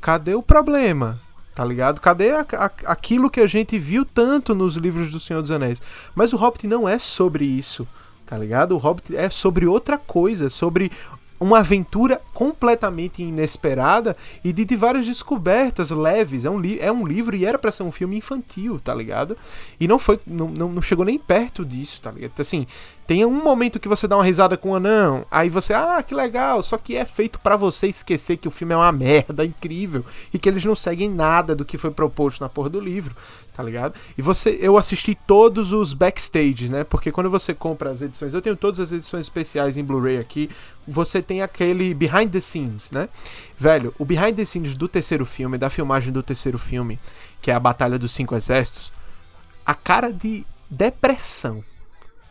Cadê o problema? Tá ligado? Cadê a- a- aquilo que a gente viu tanto nos livros do Senhor dos Anéis? Mas o Hobbit não é sobre isso, tá ligado? O Hobbit é sobre outra coisa, sobre uma aventura completamente inesperada e de, de várias descobertas leves. É um, é um livro e era pra ser um filme infantil, tá ligado? E não foi, não, não, não chegou nem perto disso, tá ligado? Assim, tem um momento que você dá uma risada com o anão, aí você, ah, que legal, só que é feito pra você esquecer que o filme é uma merda incrível e que eles não seguem nada do que foi proposto na porra do livro, tá ligado? E você, eu assisti todos os backstages, né? Porque quando você compra as edições, eu tenho todas as edições especiais em Blu-ray aqui, você tem aquele behind the scenes, né? Velho, o behind the scenes do terceiro filme, da filmagem do terceiro filme, que é a Batalha dos Cinco Exércitos, a cara de depressão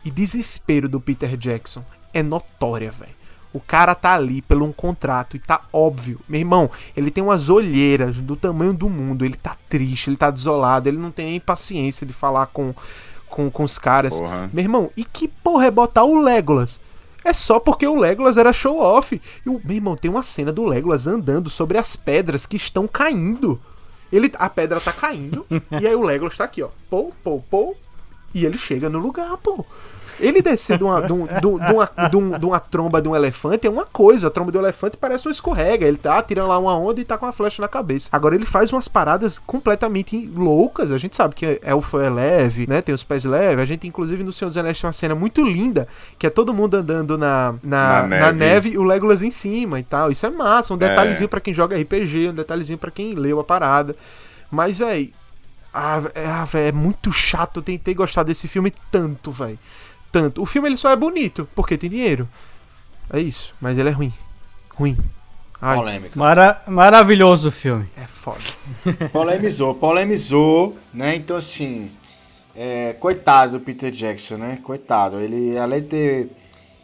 e desespero do Peter Jackson é notória, velho. O cara tá ali pelo um contrato e tá óbvio. Meu irmão, ele tem umas olheiras do tamanho do mundo. Ele tá triste, ele tá desolado, ele não tem nem paciência de falar com, com, com os caras. Porra. Meu irmão, e que porra é botar o Legolas? É só porque o Legolas era show off. E o meu irmão, tem uma cena do Legolas andando sobre as pedras que estão caindo. Ele, a pedra tá caindo, e aí o Legolas tá aqui, ó. Pô, pô, pô. E ele chega no lugar, pô. Ele descer de uma, de, um- de um- uma, de um- de uma tromba de um elefante é uma coisa. A tromba do elefante parece um escorrega. Ele tá tirando lá uma onda e tá com uma flecha na cabeça. Agora ele faz umas paradas completamente loucas. A gente sabe que elfo é leve, né? Tem os pés leves. A gente, inclusive, no Senhor dos Anéis tem uma cena muito linda que é todo mundo andando na, na, Na na neve. e o Legolas em cima e tal. Isso é massa. Um É. detalhezinho pra quem joga RPG, um detalhezinho pra quem leu a parada. Mas, véi, ah, é, ah, véi, é muito chato. Eu tentei gostar desse filme tanto, véi. Tanto. O filme ele só é bonito, porque tem dinheiro. É isso. Mas ele é ruim. Ruim. Ai, Polêmica. Mara maravilhoso o filme. é foda. Polemizou, polemizou, né? Então, assim, é, coitado do Peter Jackson, né? Coitado. Ele, além de ter.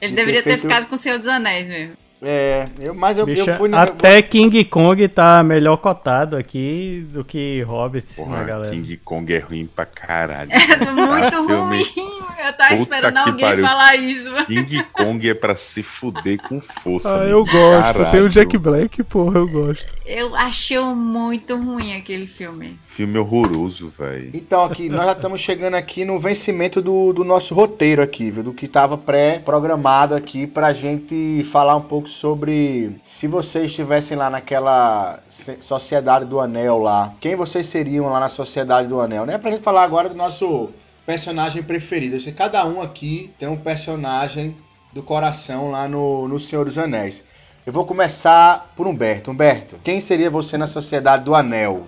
Ele de deveria ter feito- ficado com o Senhor dos Anéis mesmo. É, eu, mas eu, Bicho, eu fui. até King Kong tá melhor cotado aqui do que Hobbit Porra, na galera. King Kong é ruim pra caralho. Muito Ah, filme- ruim. Eu tava Puta esperando que alguém pariu. falar isso. King Kong é pra se fuder com força. Ah, eu gosto. Caralho. Tem o Jack Black, porra, eu gosto. Eu achei muito ruim aquele filme. Filme horroroso, velho. Então, aqui, nós já estamos chegando aqui no vencimento do, do nosso roteiro aqui, viu? Do que estava pré-programado aqui pra gente falar um pouco sobre se vocês estivessem lá naquela Sociedade do Anel lá, quem vocês seriam lá na Sociedade do Anel, né? Pra gente falar agora do nosso personagem preferido. Assim, cada um aqui tem um personagem do coração lá no, no Senhor dos Anéis. Eu vou começar por Humberto. Humberto, quem seria você na Sociedade do Anel?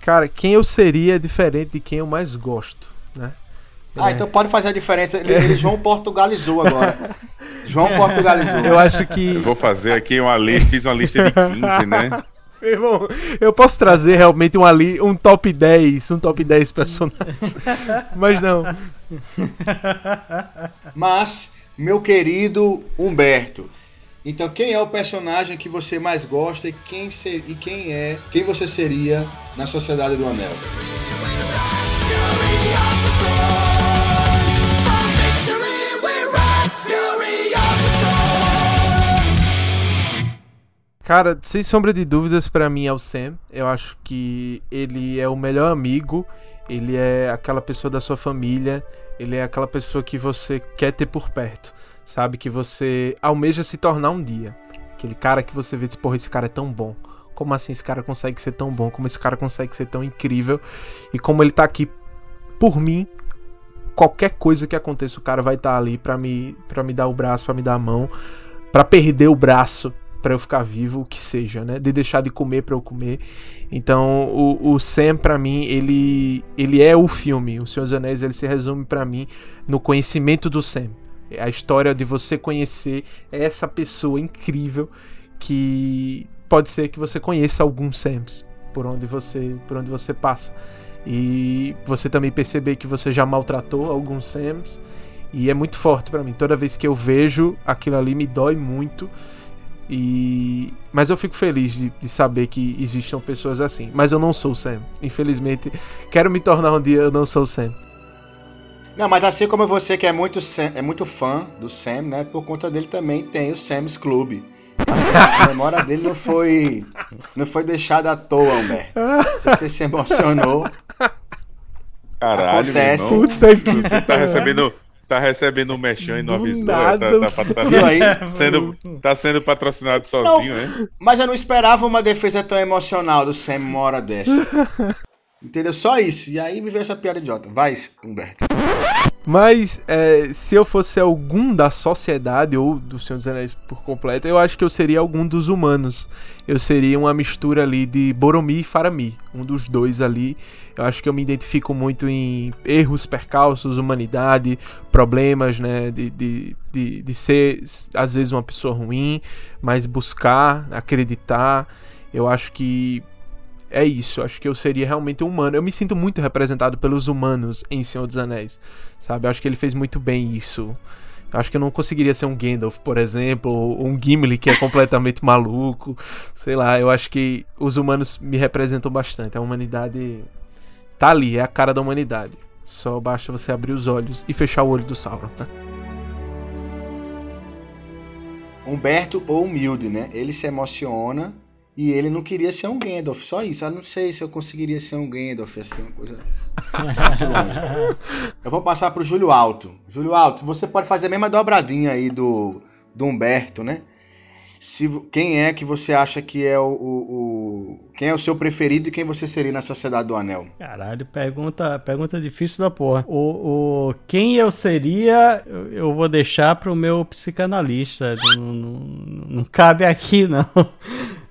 Cara, quem eu seria é diferente de quem eu mais gosto, né? Ah, É. então pode fazer a diferença. Ele, ele João Portugalizou agora. João Portugalizou. Eu acho que. Eu vou fazer aqui uma lista, fiz uma lista de 15, né? Meu irmão, eu posso trazer realmente um, ali, um top 10, um top 10 personagens. Mas não. Mas, meu querido Humberto, então quem é o personagem que você mais gosta e quem, ser, e quem é, quem você seria na Sociedade do Anel? Cara, sem sombra de dúvidas, pra mim é o Sam. Eu acho que ele é o melhor amigo, ele é aquela pessoa da sua família, ele é aquela pessoa que você quer ter por perto, sabe? Que você almeja se tornar um dia. Aquele cara que você vê e diz, porra, esse cara é tão bom. Como assim esse cara consegue ser tão bom? Como esse cara consegue ser tão incrível? E como ele tá aqui por mim, qualquer coisa que aconteça, o cara vai estar ali pra me, pra me dar o braço, pra me dar a mão, pra perder o braço pra eu ficar vivo, o que seja, né? De deixar de comer pra eu comer. Então, o, o Sam pra mim, ele ele é o filme. O Senhor dos Anéis, ele se resume pra mim no conhecimento do Sam. A história de você conhecer essa pessoa incrível que pode ser que você conheça alguns Sams por onde você por onde você passa. E você também perceber que você já maltratou alguns Sams e é muito forte pra mim. Toda vez que eu vejo aquilo ali me dói muito. E mas eu fico feliz de, de saber que existam pessoas assim. Mas eu não sou o Sam. Infelizmente, quero me tornar um dia, eu não sou o Sam. Não, mas assim como você que é muito, Sam- é muito fã do Sam, né? Por conta dele também tem o Sam's Club. Assim, a memória dele não foi não foi deixada à toa, Humberto. Se você se emocionou, Caralho, Acontece. meu irmão. Puta que Você tá recebendo, tá recebendo um mechan e não Do avisou. nada, tá, tá, você- tá, Viu aí? sendo, tá sendo patrocinado sozinho, né? mas eu não esperava uma defesa tão emocional do Sam uma hora dessa. Entendeu? Só isso. E aí me veio essa piada idiota. Vai, Humberto. Mas é, se eu fosse algum da sociedade ou do Senhor dos Anéis por completo, eu acho que eu seria algum dos humanos. Eu seria uma mistura ali de Boromir e Faramir, um dos dois ali. Eu acho que eu me identifico muito em erros, percalços, humanidade, problemas, né? De, de, de, de ser, às vezes, uma pessoa ruim, mas buscar, acreditar. Eu acho que é isso, acho que eu seria realmente um humano. Eu me sinto muito representado pelos humanos em Senhor dos Anéis, sabe? Eu acho que ele fez muito bem isso. Acho que eu não conseguiria ser um Gandalf, por exemplo, ou um Gimli que é completamente maluco. Sei lá, eu acho que os humanos me representam bastante. A humanidade tá ali, é a cara da humanidade. Só basta você abrir os olhos e fechar o olho do Sauron. Né? Humberto ou humilde, né? Ele se emociona e ele não queria ser um Gandalf, só isso. Eu não sei se eu conseguiria ser um Gandalf, assim, uma coisa. Eu vou passar pro Júlio Alto. Júlio Alto, você pode fazer a mesma dobradinha aí do, do Humberto, né? Se, quem é que você acha que é o, o, o, Quem é o seu preferido e quem você seria na Sociedade do Anel? Caralho, pergunta, pergunta difícil da porra. O, o, quem eu seria, eu, eu vou deixar pro meu psicanalista. Não, não, não cabe aqui, não.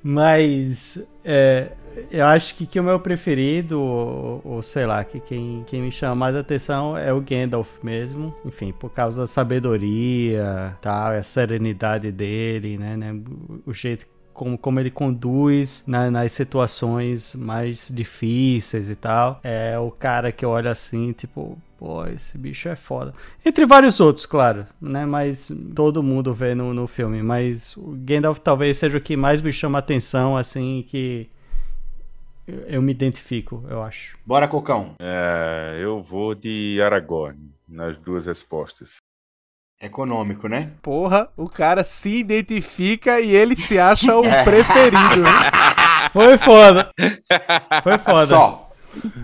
Mas. É, eu acho que, que o meu preferido, ou, ou, sei lá, que quem, quem me chama mais atenção é o Gandalf mesmo. Enfim, por causa da sabedoria, tal, a serenidade dele, né? né o jeito como, como ele conduz na, nas situações mais difíceis e tal. É o cara que olha assim, tipo, pô, esse bicho é foda. Entre vários outros, claro, né? Mas todo mundo vê no, no filme. Mas o Gandalf talvez seja o que mais me chama atenção, assim, que eu me identifico, eu acho. Bora, Cocão. É, eu vou de Aragorn nas duas respostas. Econômico, né? Porra, o cara se identifica e ele se acha o preferido. Né? Foi foda. Foi foda. Só.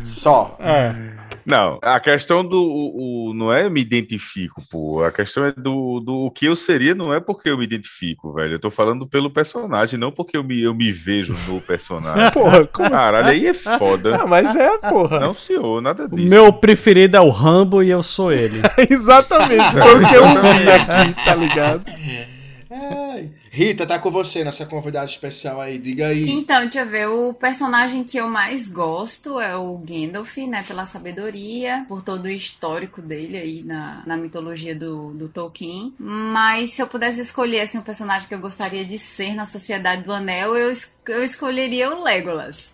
Só. É. Não, a questão do. O, o, não é eu me identifico, pô. A questão é do, do o que eu seria, não é porque eu me identifico, velho. Eu tô falando pelo personagem, não porque eu me, eu me vejo no personagem. porra, como Caralho, assim? aí é foda. Ah, mas é, porra. Não, senhor, nada disso. O meu preferido é o Rambo e eu sou ele. Exatamente, foi o que eu vi aqui, tá ligado? Ai. Rita, tá com você nessa convidada especial aí, diga aí. Então, deixa eu ver, o personagem que eu mais gosto é o Gandalf, né, pela sabedoria, por todo o histórico dele aí na, na mitologia do, do Tolkien. Mas se eu pudesse escolher, assim, um personagem que eu gostaria de ser na Sociedade do Anel, eu, eu escolheria o Legolas.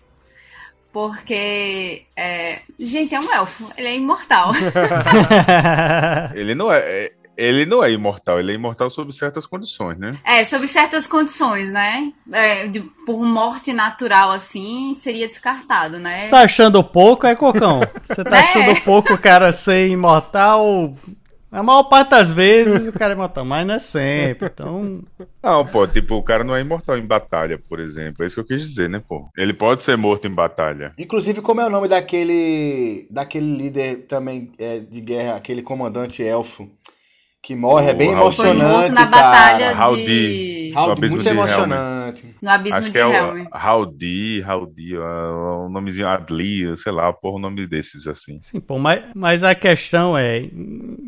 Porque, é... gente, é um elfo, ele é imortal. ele não é, é ele não é imortal, ele é imortal sob certas condições, né? É, sob certas condições, né? É, de, por morte natural, assim, seria descartado, né? Você tá achando pouco, é, Cocão? Você tá é. achando pouco o cara ser imortal? A maior parte das vezes o cara é imortal, mas não é sempre, então... Não, pô, tipo, o cara não é imortal em batalha, por exemplo. É isso que eu quis dizer, né, pô? Ele pode ser morto em batalha. Inclusive, como é o nome daquele daquele líder também é, de guerra, aquele comandante elfo? Que morre, é bem emocionante. Foi morto na batalha cara. de. Howdy, muito emocionante. No abismo Acho de que é Helm. o Howdy, Howdy, o nomezinho Adli, sei lá, porra, um nome desses assim. Sim, pô, mas, mas a questão é,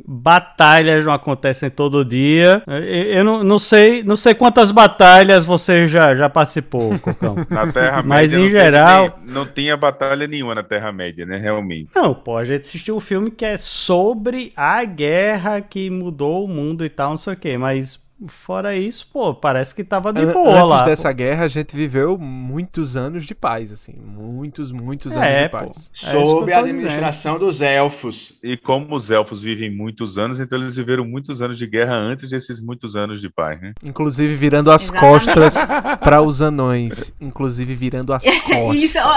batalhas não acontecem todo dia. Eu, eu não, não sei, não sei quantas batalhas você já, já participou, Cocão. Na Terra mas em geral, nem, não tinha batalha nenhuma na Terra Média, né, realmente. Não, pô, a gente assistiu um filme que é sobre a guerra que mudou mudou o mundo e tal, não sei o que, mas fora isso, pô, parece que tava de boa Antes lá. Antes dessa pô. guerra, a gente viveu muitos anos de paz, assim, muitos, muitos anos é, de paz. Pô, é Sob a administração dizendo. dos elfos. E como os elfos vivem muitos anos, então eles viveram muitos anos de guerra antes desses muitos anos de paz, né? Inclusive virando as Exatamente. costas para os anões, inclusive virando as costas. isso, ó,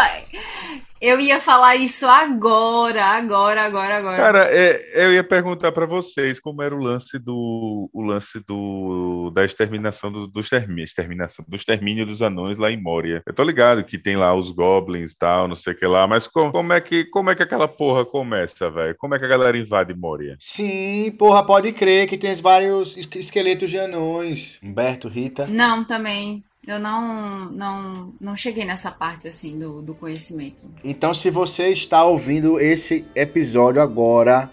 eu ia falar isso agora, agora, agora, agora. Cara, é, eu ia perguntar para vocês como era o lance do o lance do da exterminação do, dos termínios, exterminação do extermínio dos anões lá em Moria. Eu tô ligado que tem lá os goblins e tal, não sei o que lá, mas como, como é que como é que aquela porra começa, velho? Como é que a galera invade Moria? Sim, porra, pode crer que tem vários esqueletos de anões. Humberto, Rita. Não, também. Eu não, não, não cheguei nessa parte assim do, do conhecimento. Então, se você está ouvindo esse episódio agora,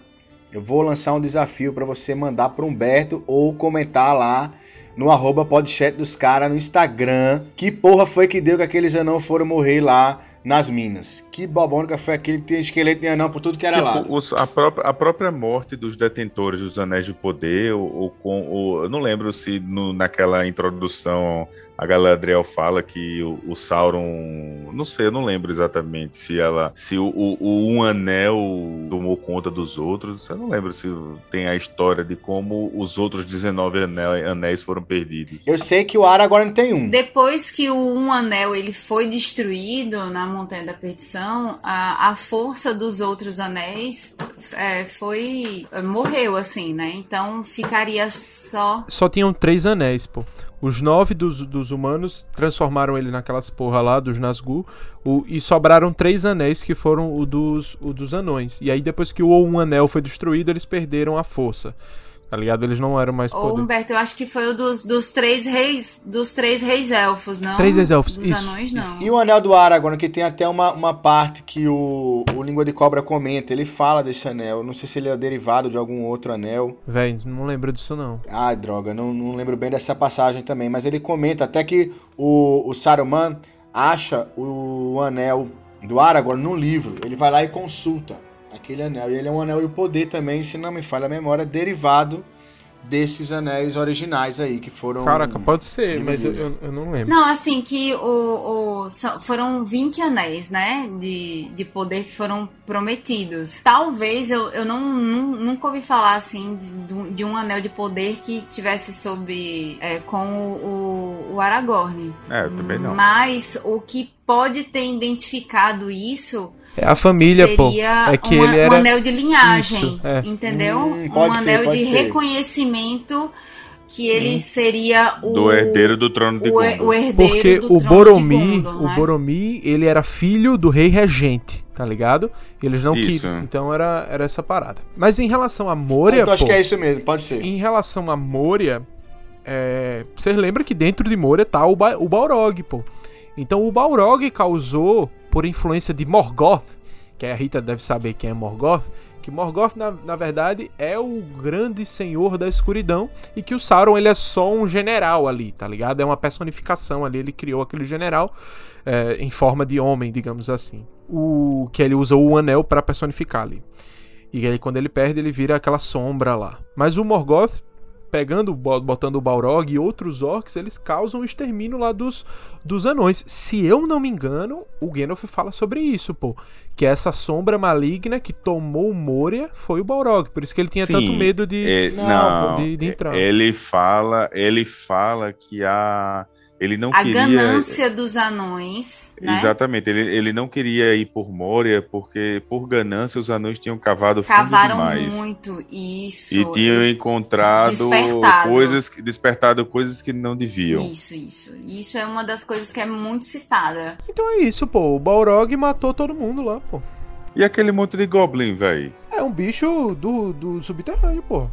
eu vou lançar um desafio para você mandar para Humberto ou comentar lá no arroba podcast dos caras no Instagram. Que porra foi que deu que aqueles anão foram morrer lá nas minas. Que bobônica foi aquele que tem esqueleto de anão por tudo que era tipo, lá. a, própria, a própria morte dos detentores dos Anéis de Poder, ou, ou com. Ou, eu não lembro se no, naquela introdução a Galadriel fala que o, o Sauron não sei, eu não lembro exatamente se ela. Se o, o, o um anel tomou conta dos outros. Eu não lembro se tem a história de como os outros 19 anel, anéis foram perdidos. Eu sei que o Aragorn tem um. Depois que o Um Anel ele foi destruído na Montanha da Perdição, a, a força dos outros anéis é, foi. morreu, assim, né? Então ficaria só. Só tinham três anéis, pô. Os nove dos, dos humanos transformaram ele naquelas porra lá, dos Nazgûl, o, e sobraram três anéis que foram o dos, o dos anões. E aí depois que o um anel foi destruído, eles perderam a força. Tá ligado? Eles não eram mais Ô, poder. Humberto, eu acho que foi o dos, dos três reis. Dos três reis elfos, não? Três reis elfos, dos isso, anões, não. E o Anel do Aragorn, que tem até uma, uma parte que o, o Língua de Cobra comenta, ele fala desse anel. Não sei se ele é derivado de algum outro anel. Véi, não lembro disso não. Ai, droga, não, não lembro bem dessa passagem também. Mas ele comenta até que o, o Saruman acha o anel do Aragorn num livro. Ele vai lá e consulta aquele anel. E ele é um anel de poder também, se não me falha a memória, derivado desses anéis originais aí, que foram... Caraca, pode ser, mas eu, eu, eu não lembro. Não, assim, que o, o- foram 20 anéis, né? De, de poder que foram prometidos. Talvez eu, eu não, nu- nunca ouvi falar assim de, de um anel de poder que tivesse sob. é, com o, o, o Aragorn. É, eu também não. Mas o que pode ter identificado isso a família, pô. seria É que uma- ele era... um anel de linhagem, Isso, é. entendeu? Hum, um ser, anel pode de ser. reconhecimento que ele seria o Do herdeiro do trono de o, Gondor. o herdeiro Porque do o trono Boromir, de Gondor, o né? Boromir, ele era filho do rei regente, tá ligado? Eles não Isso. queriam. Então era, era essa parada. Mas em relação a Moria, Então acho pô, que é isso mesmo, pode ser. em relação a Moria, é, vocês lembram que dentro de Moria tá o, ba o Balrog, pô. Então o Balrog causou, por influência de Morgoth, que a Rita deve saber quem é Morgoth, que Morgoth, na, na verdade, é o grande senhor da escuridão e que o Sauron, ele é só um general ali, tá ligado? É uma personificação ali, ele criou aquele general é, em forma de homem, digamos assim. O que ele usa o anel pra personificar ali. E aí quando ele perde, ele vira aquela sombra lá. Mas o Morgoth, pegando, bo- botando o Balrog e outros orcs, eles causam o extermínio lá dos, dos anões. Se eu não me engano, o Gandalf fala sobre isso, pô. Que essa sombra maligna que tomou Moria foi o Balrog. Por isso que ele tinha Sim, tanto medo de... É, Não, não, de- de entrar. ele fala, ele fala que a ele não A queria ganância dos anões, né? Exatamente, ele, ele não queria ir por Moria porque por ganância os anões tinham cavado fundo Cavaram demais. muito isso. E tinham eles- encontrado despertado. coisas, que- despertado coisas que não deviam. Isso, isso. Isso é uma das coisas que é muito citada. Então é isso, pô. O Balrog matou todo mundo lá, pô. E aquele monte de goblin, velho? É um bicho do, do subterrâneo, pô.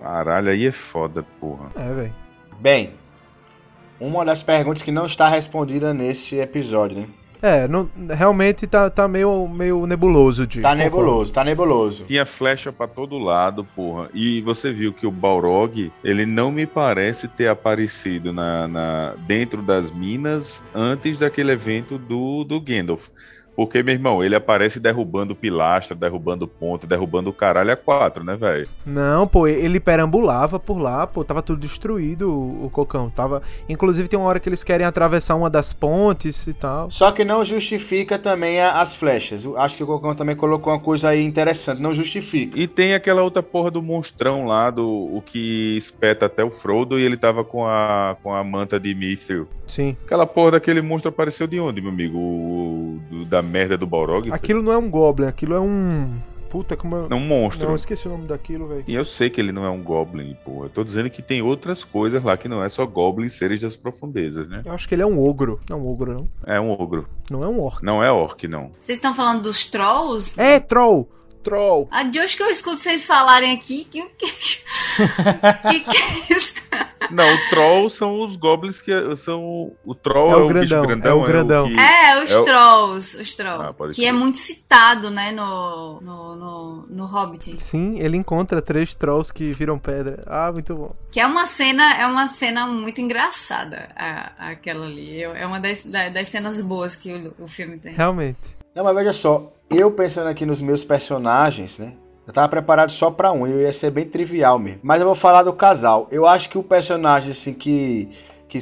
Caralho, aí é foda, porra. É, velho. Bem, uma das perguntas que não está respondida nesse episódio, né? É, não, realmente tá, tá meio, meio nebuloso, de Tá nebuloso, tá nebuloso. Tinha flecha pra todo lado, porra. E você viu que o Balrog, ele não me parece ter aparecido na, na- dentro das minas antes daquele evento do, do Gandalf. Porque, meu irmão, ele aparece derrubando pilastra, derrubando ponto, derrubando o caralho a quatro, né, velho? Não, pô, ele perambulava por lá, pô, tava tudo destruído o, o cocão. Tava. Inclusive tem uma hora que eles querem atravessar uma das pontes e tal. Só que não justifica também a- as flechas. Eu Acho que o Cocão também colocou uma coisa aí interessante. Não justifica. E tem aquela outra porra do monstrão lá, do o que espeta até o Frodo, e ele tava com a, com a manta de Mithril. Sim. Aquela porra daquele monstro apareceu de onde, meu amigo? O, do- da merda do Balrog? Aquilo não é um Goblin, aquilo é um. Puta, como é. Não, um monstro. Não, eu esqueci o nome daquilo, velho. E eu sei que ele não é um Goblin, porra. Eu tô dizendo que tem outras coisas lá que não é só Goblin seres das profundezas, né? Eu acho que ele é um ogro. Não é um ogro, não. É um ogro. Não é um orc. Não é orc, não. Vocês estão falando dos trolls? É, troll! Troll! A de hoje que eu escuto vocês falarem aqui, que o que... que que é isso? Não, o Troll são os Goblins que são. O Troll É é, o o, grandão, bicho grandão. é o grandão. que- É, os É o- trolls, os trolls. Ah, que crer. é muito citado, né, no, no, no, no Hobbit. Sim, ele encontra três trolls que viram pedra. Ah, muito bom. Que é uma cena, é uma cena muito engraçada, a, aquela ali. É uma das, da- das cenas boas que o, o filme tem. Realmente. Não, mas veja só. Eu pensando aqui nos meus personagens, né? Eu tava preparado só pra um. Eu ia ser bem trivial mesmo. Mas eu vou falar do casal. Eu acho que o personagem, assim, que... Que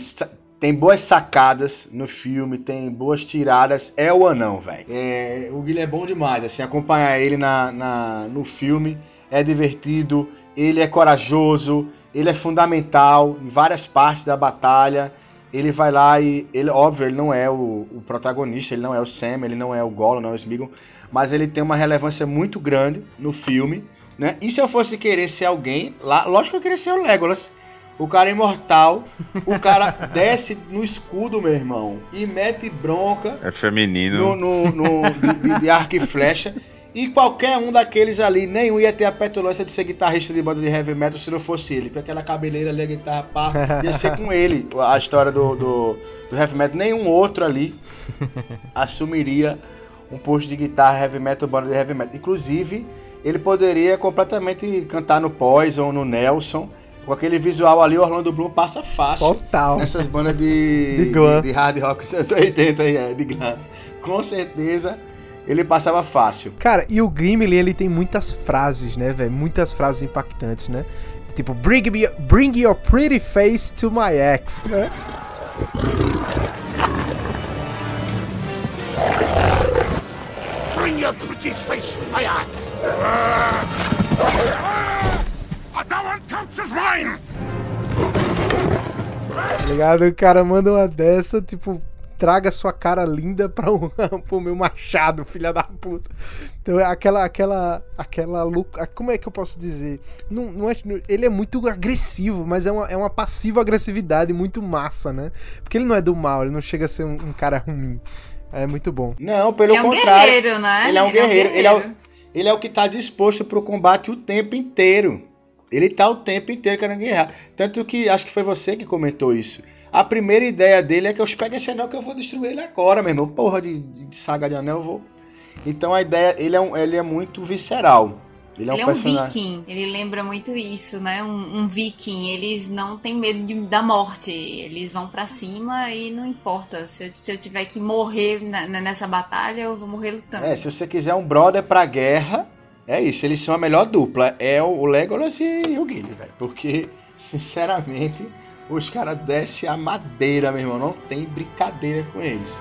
tem boas sacadas no filme, tem boas tiradas, é o anão, velho. É, o Guilherme é bom demais, assim, acompanhar ele na, na, no filme é divertido, ele é corajoso, ele é fundamental em várias partes da batalha. Ele vai lá e, ele, óbvio, ele não é o, o protagonista, ele não é o Sam, ele não é o Gollum, não é o Smeagol, mas ele tem uma relevância muito grande no filme, né? E se eu fosse querer ser alguém, lá, lógico que eu queria ser o Legolas. O cara é imortal, o cara desce no escudo, meu irmão, e mete bronca É feminino. no, no, no- de, de arco e flecha. E qualquer um daqueles ali, nenhum ia ter a petulância de ser guitarrista de banda de heavy metal se não fosse ele. Porque aquela cabeleira ali, a guitarra pá, ia ser com ele a história do, do, do heavy metal. Nenhum outro ali assumiria um posto de guitarra heavy metal, banda de heavy metal. Inclusive, ele poderia completamente cantar no Poison, no Nelson. Com aquele visual ali, o Orlando Bloom passa fácil Total. nessas bandas de, De glam. de, de hard rock dos anos 80 aí, é, de glam. Com certeza ele passava fácil. Cara, e o Gimli, ele tem muitas frases, né, velho? Muitas frases impactantes, né? Tipo, bring, me, bring your pretty face to my ex, né? Face eye. That one counts as mine. Tá ligado? O cara manda uma dessa, tipo, traga sua cara linda pra um, pro meu machado, filha da puta. Então é aquela, aquela, aquela louca. Como é que eu posso dizer? Não, não é, ele é muito agressivo, mas é uma, é uma passiva agressividade muito massa, né? Porque ele não é do mal, ele não chega a ser um, um cara ruim. É muito bom. Não, pelo Ele é um contrário. guerreiro, né? Ele é um Ele é um guerreiro. Ele, é o, guerreiro. ele é o que tá disposto pro combate o tempo inteiro. Ele tá o tempo inteiro querendo guerrear. Tanto que acho que foi você que comentou isso. A primeira ideia dele é que eu pego esse anel que eu vou destruir ele agora, meu irmão. Porra de, de saga de anel, eu vou. Então a ideia, ele é, um, ele é muito visceral. Ele é um Ele é um viking, ele lembra muito isso, né? Um, um viking, eles não têm medo de- da morte, eles vão pra cima e não importa. Se eu, se eu tiver que morrer na- nessa batalha, eu vou morrer lutando. É, se você quiser um brother pra guerra, é isso. Eles são a melhor dupla. É o o Legolas e o Gimli, velho. Porque, sinceramente, os caras descem a madeira, meu irmão. Não tem brincadeira com eles.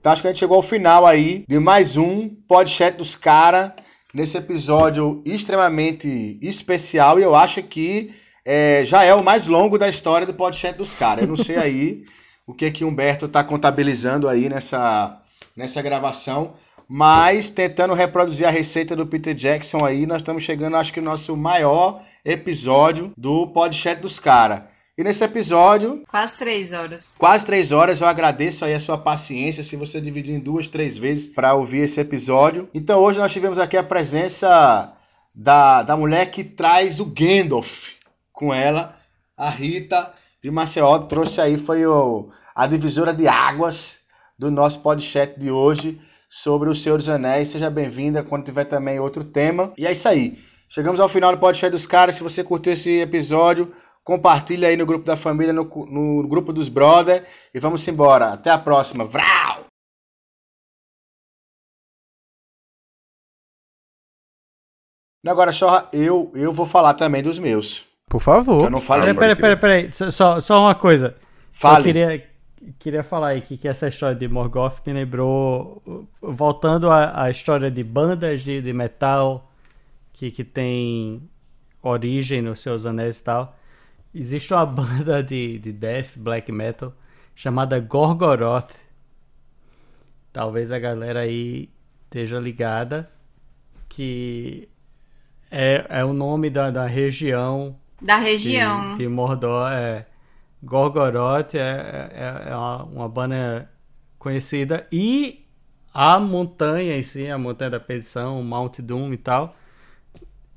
Então acho que a gente chegou ao final aí de mais um podcast dos caras. Nesse episódio extremamente especial. E eu acho que é, já é o mais longo da história do podcast dos caras. Eu não sei aí o que que Humberto tá contabilizando aí nessa, nessa gravação. Mas tentando reproduzir a receita do Peter Jackson aí, nós estamos chegando, acho que, no nosso maior episódio do podcast dos caras. E nesse episódio, Quase três horas. quase três horas. Eu agradeço aí a sua paciência se você dividir em duas, três vezes para ouvir esse episódio. Então hoje nós tivemos aqui a presença da, da mulher que traz o Gandalf com ela, a Rita de Maceió. Trouxe aí, foi o, a divisora de águas do nosso podcast de hoje sobre o Senhor dos Anéis. Seja bem-vinda quando tiver também outro tema. E é isso aí. Chegamos ao final do podcast dos caras. Se você curtiu esse episódio, compartilha aí no grupo da família, no, no grupo dos brother. E vamos embora. Até a próxima. Vrau! Agora, só eu, eu vou falar também dos meus. Por favor. Eu não falo Peraí, peraí, peraí, peraí. Só- Só, uma coisa. Só Fale. queria, queria falar aí que, que essa história de Morgoth me lembrou. Voltando à, à história de bandas de, de metal que, que tem origem nos seus anéis e tal. Existe uma banda de, de death, black metal, chamada Gorgoroth. Talvez a galera aí esteja ligada. Que é, é o nome da, da região Da região. de Mordor é Gorgoroth é, é, é uma, uma banda conhecida e a montanha em si, a montanha da perdição, o Mount Doom e tal,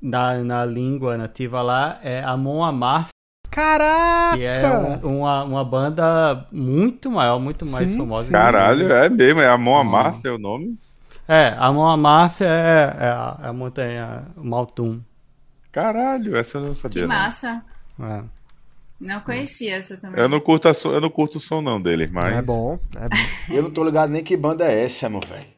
na, na língua nativa lá é Amon Amarth, Caraca! que é um- uma, uma banda muito maior, muito mais Sim, famosa. sim. Caralho, é mesmo, é Amon. Amarth é o nome? É, Amon Amarth é, é a, é a montanha, Doom. Caralho, essa eu não Que sabia. não. massa. É. Não conhecia essa também. Eu não curto a so- eu não curto o som não deles, mas É bom, é bom. Eu não tô ligado nem que banda é essa, meu velho.